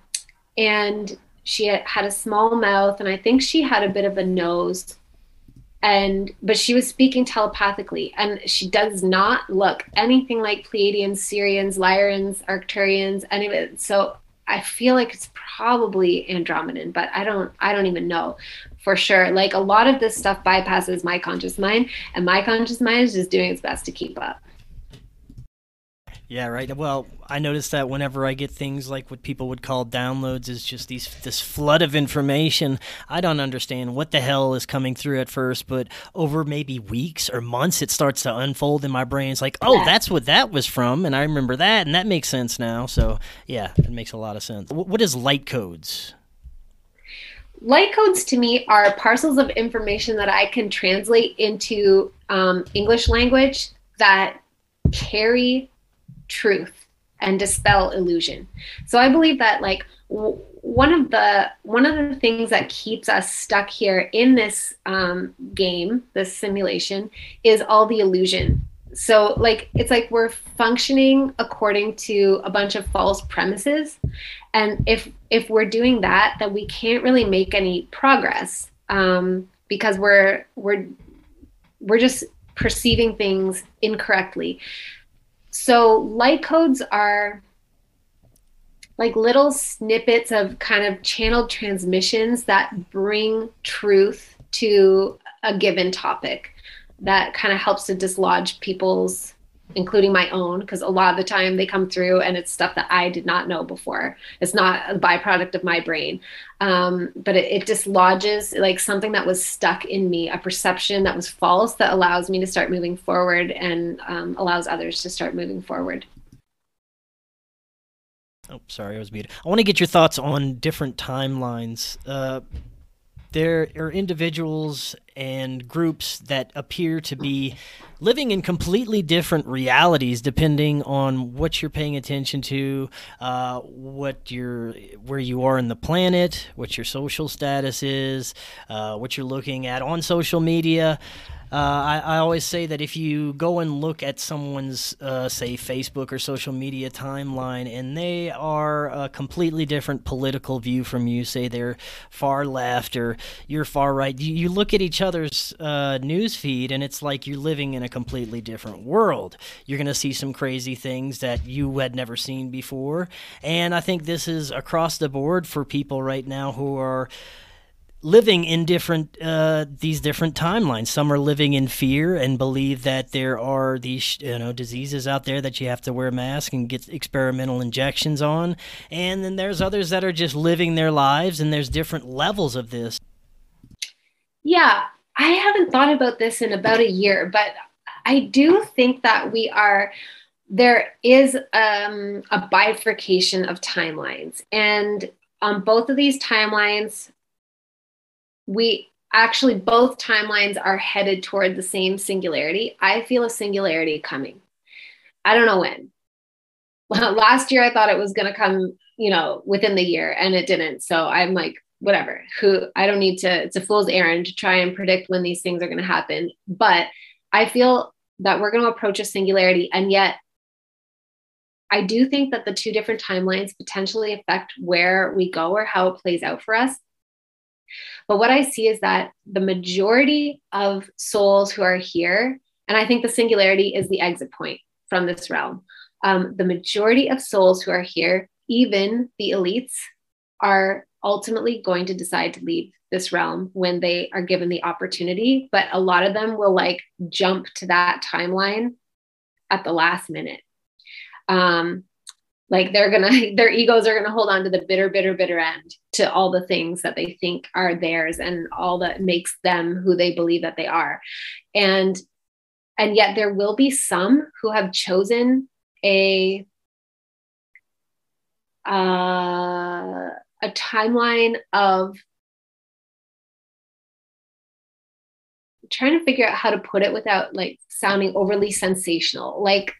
and she had a small mouth, and I think she had a bit of a nose and but she was speaking telepathically. And she does not look anything like pleiadians sirians lyrians arcturians any of it. So i feel like it's probably andromedan but i don't i don't even know for sure. Like a lot of this stuff bypasses my conscious mind and my conscious mind is just doing its best to keep up yeah, right. Well, I noticed that whenever I get things like what people would call downloads is just these this flood of information. I don't understand what the hell is coming through at first, but over maybe weeks or months it starts to unfold in my brain. It's like, "Oh, that's what that was from." And I remember that and that makes sense now. So, yeah, it makes a lot of sense. What is light codes? Light codes to me are parcels of information that I can translate into um, English language that carry truth and dispel illusion. So I believe that like w- one of the one of the things that keeps us stuck here in this um, game, this simulation, is all the illusion. So like it's like we're functioning according to a bunch of false premises, and if if we're doing that, then we can't really make any progress um, because we're we're we're just perceiving things incorrectly. So light codes are like little snippets of kind of channeled transmissions that bring truth to a given topic that kind of helps to dislodge people's including my own because a lot of the time they come through and it's stuff that i did not know before. It's not a byproduct of my brain. Um, but it, it, dislodges like something that was stuck in me a perception that was false that allows me to start moving forward and um, allows others to start moving forward. Oh sorry i was muted. I want to get your thoughts on different timelines. Uh, there are individuals and groups that appear to be living in completely different realities depending on what you're paying attention to, uh, what you're, where you are in the planet, what your social status is, uh, what you're looking at on social media. Uh, I, I, always say that if you go and look at someone's, uh, say, Facebook or social media timeline, and they are a completely different political view from you, say they're far left or you're far right, you, you look at each other's uh, news feed, and it's like you're living in a completely different world. You're going to see some crazy things that you had never seen before, and I think this is across the board for people right now who are living in different uh, these different timelines. Some are living in fear and believe that there are these you know diseases out there that you have to wear a mask and get experimental injections on, and then there's others that are just living their lives, and there's different levels of this. Yeah, I haven't thought about this in about a year, but I do think that we are there is um, a bifurcation of timelines and on both of these timelines we actually both timelines are headed toward the same singularity. I feel a singularity coming. I don't know when. Last year I thought it was going to come, you know, within the year and it didn't. So I'm like whatever. Who I don't need to it's a fool's errand to try and predict when these things are going to happen, but I feel that we're going to approach a singularity. And yet, I do think that the two different timelines potentially affect where we go or how it plays out for us. But what I see is that the majority of souls who are here, and I think the singularity is the exit point from this realm, um, the majority of souls who are here, even the elites, are ultimately going to decide to leave this realm when they are given the opportunity. But a lot of them will like jump to that timeline at the last minute. Um, like they're gonna, their egos are gonna hold on to the bitter, bitter, bitter end to all the things that they think are theirs and all that makes them who they believe that they are. And and yet there will be some who have chosen a uh, a timeline of trying to figure out how to put it without like sounding overly sensational like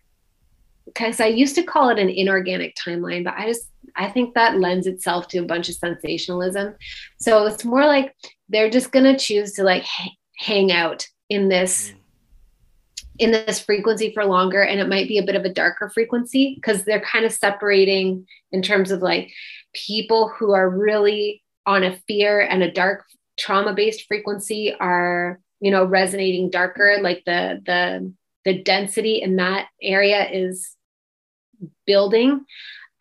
because i used to call it an inorganic timeline but i just i think that lends itself to a bunch of sensationalism. So it's more like they're just going to choose to like h- hang out in this mm in this frequency for longer and it might be a bit of a darker frequency because they're kind of separating in terms of like people who are really on a fear and a dark trauma based frequency are you know resonating darker like the the the density in that area is building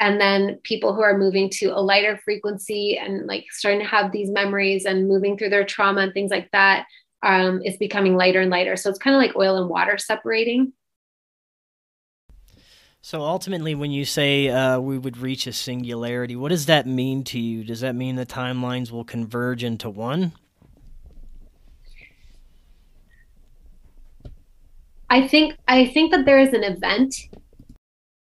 and then people who are moving to a lighter frequency and like starting to have these memories and moving through their trauma and things like that um, is becoming lighter and lighter. So it's kind of like oil and water separating. So ultimately, when you say uh, we would reach a singularity, what does that mean to you? Does that mean the timelines will converge into one? I think I think that there is an event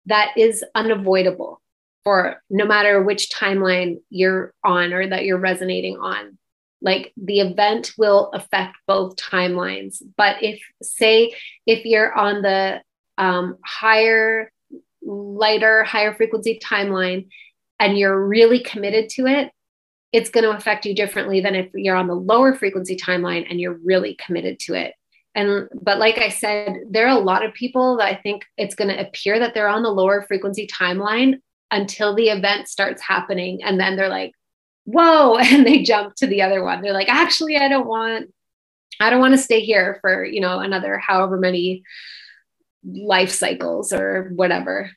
that is unavoidable for no matter which timeline you're on or that you're resonating on. Like the event will affect both timelines. But if say if you're on the um, higher lighter higher frequency timeline and you're really committed to it it's going to affect you differently than if you're on the lower frequency timeline and you're really committed to it and but like i said there are a lot of people that i think it's going to appear that they're on the lower frequency timeline until the event starts happening. And then they're like whoa and they jump to the other one. They're like actually i don't want i don't want to stay here for you know another however many life cycles or whatever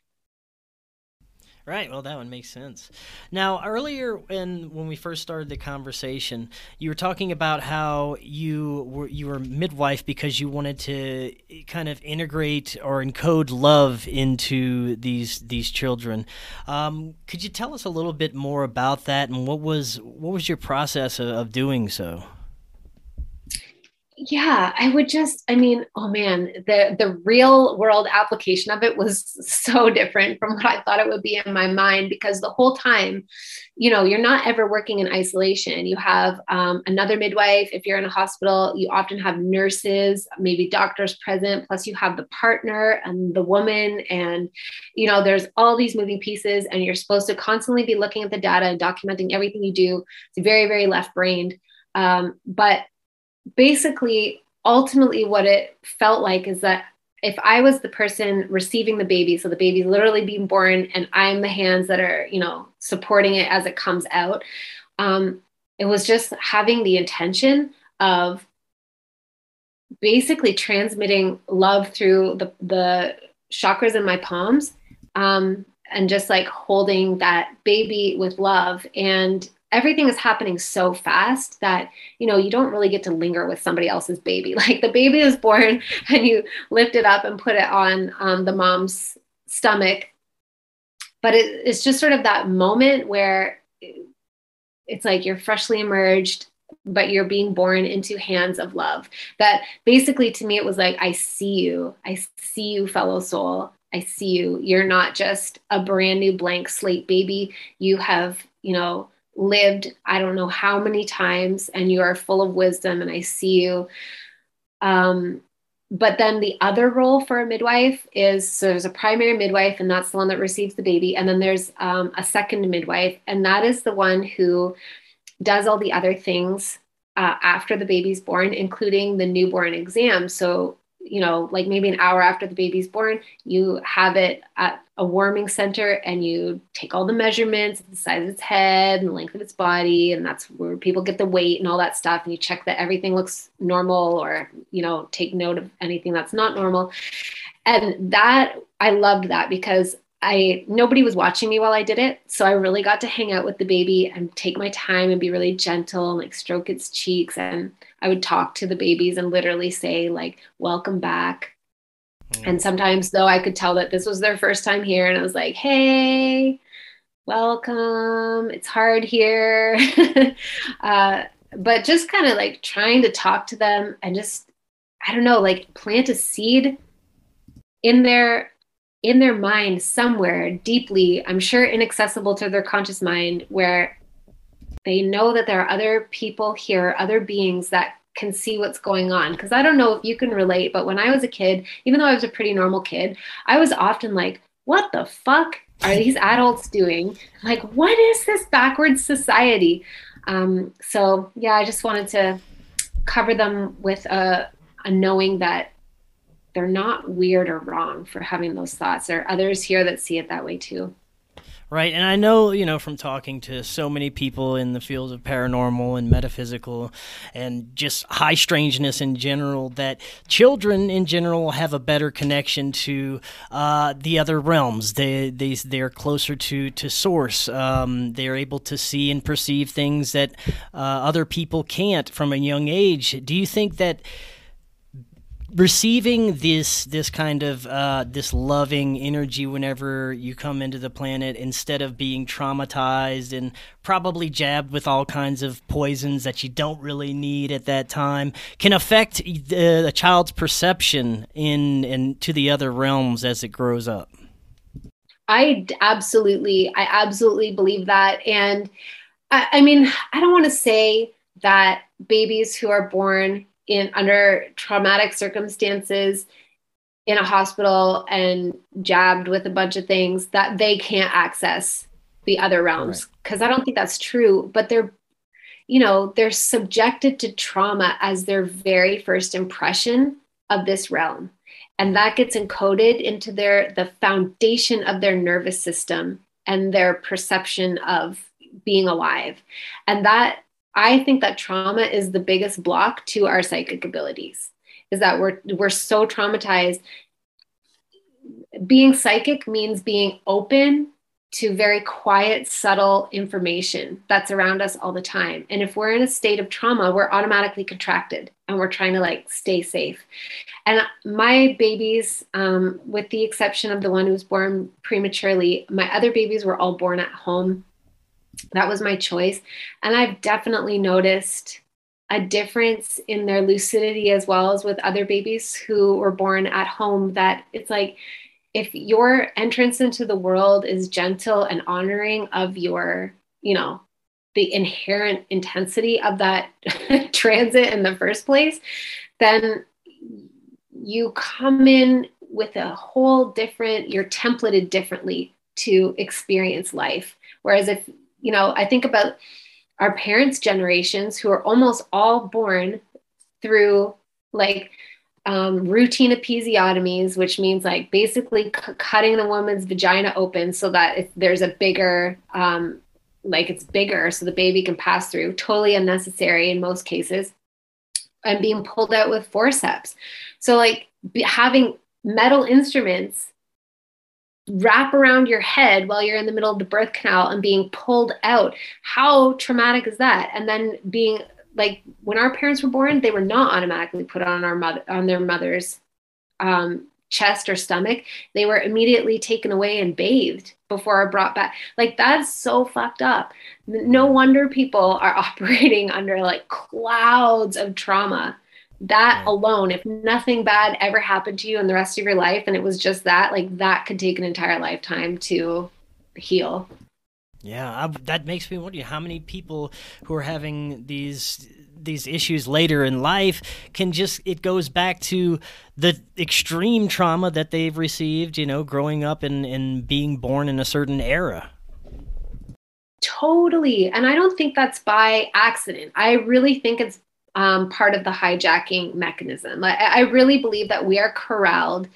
Right. Well, that one makes sense. Now, earlier when when we first started the conversation, you were talking about how you were you were midwife because you wanted to kind of integrate or encode love into these these children. Um, could you tell us a little bit more about that and what was what was your process of, of doing so? Yeah i would just i mean oh man the the real world application of it was so different from what i thought it would be in my mind because the whole time you know you're not ever working in isolation. You have um, another midwife. If you're in a hospital you often have nurses maybe doctors present plus you have the partner and the woman and you know there's all these moving pieces and you're supposed to constantly be looking at the data and documenting everything you do. It's very very left brained um, but basically, ultimately, what it felt like is that if I was the person receiving the baby, so the baby's literally being born, and I'm the hands that are, you know, supporting it as it comes out, um, it was just having the intention of basically transmitting love through the, the chakras in my palms um, and just like holding that baby with love. And everything is happening so fast that you know you don't really get to linger with somebody else's baby. Like the baby is born and you lift it up and put it on um, the mom's stomach. But it, it's just sort of that moment where it's like you're freshly emerged but you're being born into hands of love. That basically to me it was like i see you. I see you fellow soul. I see you. You're not just a brand new blank slate baby. You have you know lived I don't know how many times, and you are full of wisdom, and I see you. Um, but then the other role for a midwife is so there's a primary midwife, and that's the one that receives the baby, and then there's um, a second midwife, and that is the one who does all the other things uh, after the baby's born, including the newborn exam. So you know, like maybe an hour after the baby's born, you have it at a warming center and you take all the measurements, the size of its head and the length of its body. And that's where people get the weight and all that stuff. And you check that everything looks normal or, you know, take note of anything that's not normal. And that, I loved that because I nobody was watching me while I did it. So I really got to hang out with the baby and take my time and be really gentle and like stroke its cheeks. And I would talk to the babies and literally say, like, welcome back. Mm. And sometimes though I could tell that this was their first time here, and I was like, hey, welcome. It's hard here. uh, but just kind of like trying to talk to them and just, I don't know, like plant a seed in their in their mind somewhere deeply, I'm sure inaccessible to their conscious mind, where they know that there are other people here, other beings that can see what's going on. Because I don't know if you can relate, but when I was a kid, even though I was a pretty normal kid, I was often like, what the fuck are these adults doing? Like, what is this backwards society? Um, so, yeah, I just wanted to cover them with a, a knowing that they're not weird or wrong for having those thoughts. There are others here that see it that way too. Right. And I know, you know, from talking to so many people in the fields of paranormal and metaphysical and just high strangeness in general, that children in general have a better connection to uh, the other realms. They, they, they're closer to, to source. Um, they're able to see and perceive things that uh, other people can't from a young age. Do you think that? Receiving this this kind of uh, this loving energy whenever you come into the planet instead of being traumatized and probably jabbed with all kinds of poisons that you don't really need at that time can affect the, a child's perception in and to the other realms as it grows up. I absolutely i absolutely believe that. And I, I mean i don't want to say that babies who are born in under traumatic circumstances in a hospital and jabbed with a bunch of things that they can't access the other realms. Because right. i don't think that's true but they're you know they're subjected to trauma as their very first impression of this realm. And that gets encoded into their the foundation of their nervous system and their perception of being alive. And that I think that trauma is the biggest block to our psychic abilities. Is that we're we're so traumatized. Being psychic means being open to very quiet, subtle information that's around us all the time. And if we're in a state of trauma, we're automatically contracted and we're trying to like stay safe. And my babies, um, with the exception of the one who was born prematurely, my other babies were all born at home that was my choice. And I've definitely noticed a difference in their lucidity as well as with other babies who were born at home that it's like if your entrance into the world is gentle and honoring of your, you know, the inherent intensity of that transit in the first place, then you come in with a whole different, you're templated differently to experience life. Whereas if you know, I think about our parents' generations who are almost all born through like um, routine episiotomies, which means like basically c- cutting the woman's vagina open so that if there's a bigger, um, like it's bigger so the baby can pass through, totally unnecessary in most cases, and being pulled out with forceps. So, like be, having metal instruments wrap around your head while you're in the middle of the birth canal and being pulled out. How traumatic is that? And then being like when our parents were born, they were not automatically put on our mother on their mother's um, chest or stomach. They were immediately taken away and bathed before brought back. Like that's so fucked up. No wonder people are operating under like clouds of trauma that alone if nothing bad ever happened to you in the rest of your life and it was just that like that could take an entire lifetime to heal. Yeah I, that makes me wonder how many people who are having these these issues later in life can just it goes back to the extreme trauma that they've received you know growing up and and being born in a certain era. Totally and i don't think that's by accident. I really think it's um, part of the hijacking mechanism. I, I really believe that we are corralled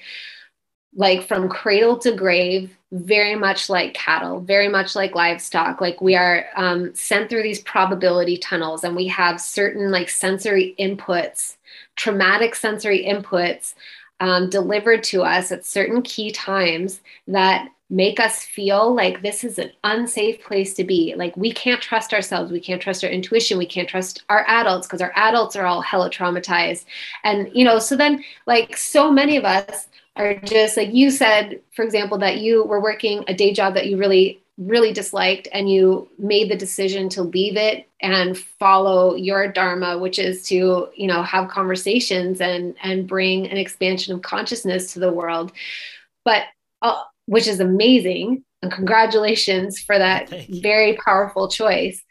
like from cradle to grave very much like cattle very much like livestock like we are um, sent through these probability tunnels and we have certain like sensory inputs traumatic sensory inputs um, delivered to us at certain key times that make us feel like this is an unsafe place to be. Like we can't trust ourselves, we can't trust our intuition, we can't trust our adults because our adults are all hella traumatized. And you know, so then like so many of us are just like you said, for example, that you were working a day job that you really really disliked and you made the decision to leave it and follow your dharma which is to you know have conversations and and bring an expansion of consciousness to the world but uh, which is amazing. And congratulations for that very powerful choice.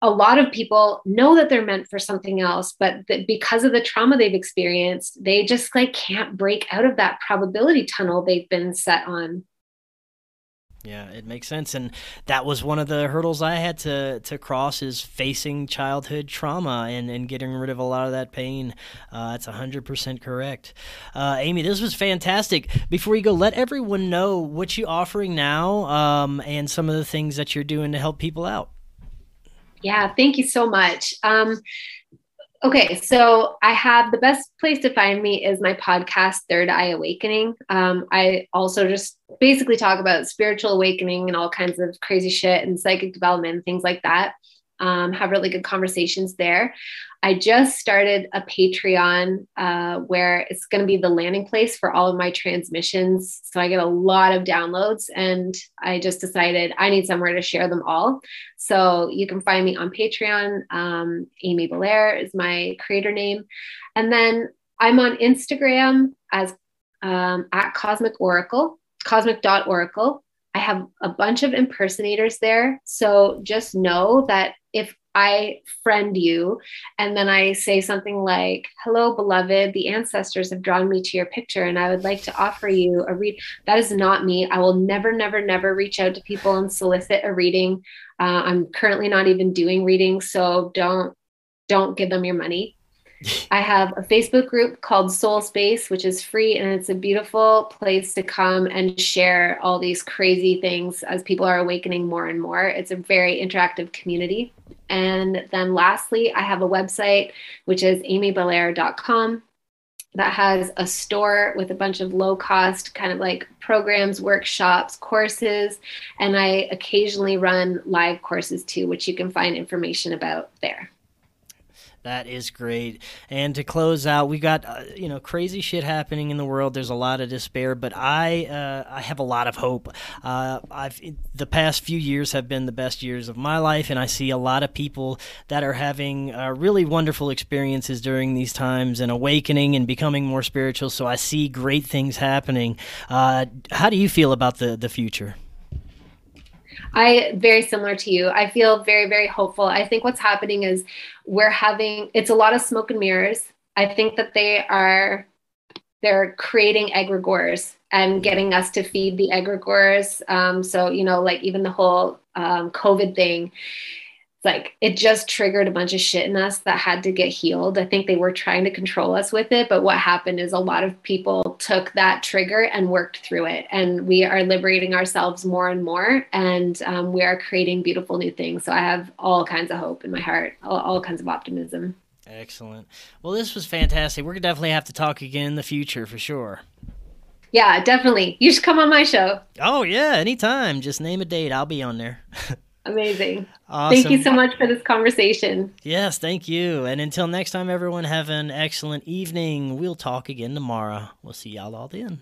A lot of people know that they're meant for something else, but that because of the trauma they've experienced, they just like can't break out of that probability tunnel they've been set on. Yeah, it makes sense, and that was one of the hurdles I had to to cross is facing childhood trauma and, and getting rid of a lot of that pain. Uh, that's hundred percent correct, uh, Amy. This was fantastic. Before you go, let everyone know what you're offering now um, and some of the things that you're doing to help people out. Yeah, thank you so much. Um, Okay, so I have the best place to find me is my podcast, Third Eye Awakening. Um, I also just basically talk about spiritual awakening and all kinds of crazy shit and psychic development and things like that um, have really good conversations there. I just started a Patreon uh, where it's going to be the landing place for all of my transmissions. So I get a lot of downloads, and I just decided I need somewhere to share them all. So you can find me on Patreon. Um, Amy Belair is my creator name. And then I'm on Instagram as um, at Cosmic Oracle, cosmic.oracle. I have a bunch of impersonators there. So just know that if I friend you and then I say something like, Hello, beloved, the ancestors have drawn me to your picture and I would like to offer you a read. That is not me. I will never, never, never reach out to people and solicit a reading. Uh, I'm currently not even doing readings. So don't, don't give them your money. I have a Facebook group called Soul Space, which is free and it's a beautiful place to come and share all these crazy things as people are awakening more and more. It's a very interactive community. And then lastly, I have a website, which is amybelair.com that has a store with a bunch of low cost kind of like programs, workshops, courses, and I occasionally run live courses too, which you can find information about there. That is great. And to close out, we got uh, you know crazy shit happening in the world. There's a lot of despair, but I uh, I have a lot of hope. Uh, I've the past few years have been the best years of my life, and I see a lot of people that are having uh, really wonderful experiences during these times and awakening and becoming more spiritual. So I see great things happening. Uh, how do you feel about the the future? I very similar to you. I feel very, very hopeful. I think what's happening is we're having it's a lot of smoke and mirrors. I think that they are they're creating egregores and getting us to feed the egregores. Um, so you know, like even the whole um, COVID thing like it just triggered a bunch of shit in us that had to get healed. I think they were trying to control us with it, but what happened is a lot of people took that trigger and worked through it, and we are liberating ourselves more and more, and um, we are creating beautiful new things. So I have all kinds of hope in my heart, all, all kinds of optimism. Excellent. Well, this was fantastic. We're gonna definitely have to talk again in the future for sure. Yeah, definitely. You should come on my show. Oh yeah, anytime. Just name a date. I'll be on there. Amazing. Awesome. Thank you so much for this conversation. Yes, thank you. And until next time, everyone, have an excellent evening. We'll talk again tomorrow. We'll see y'all all then.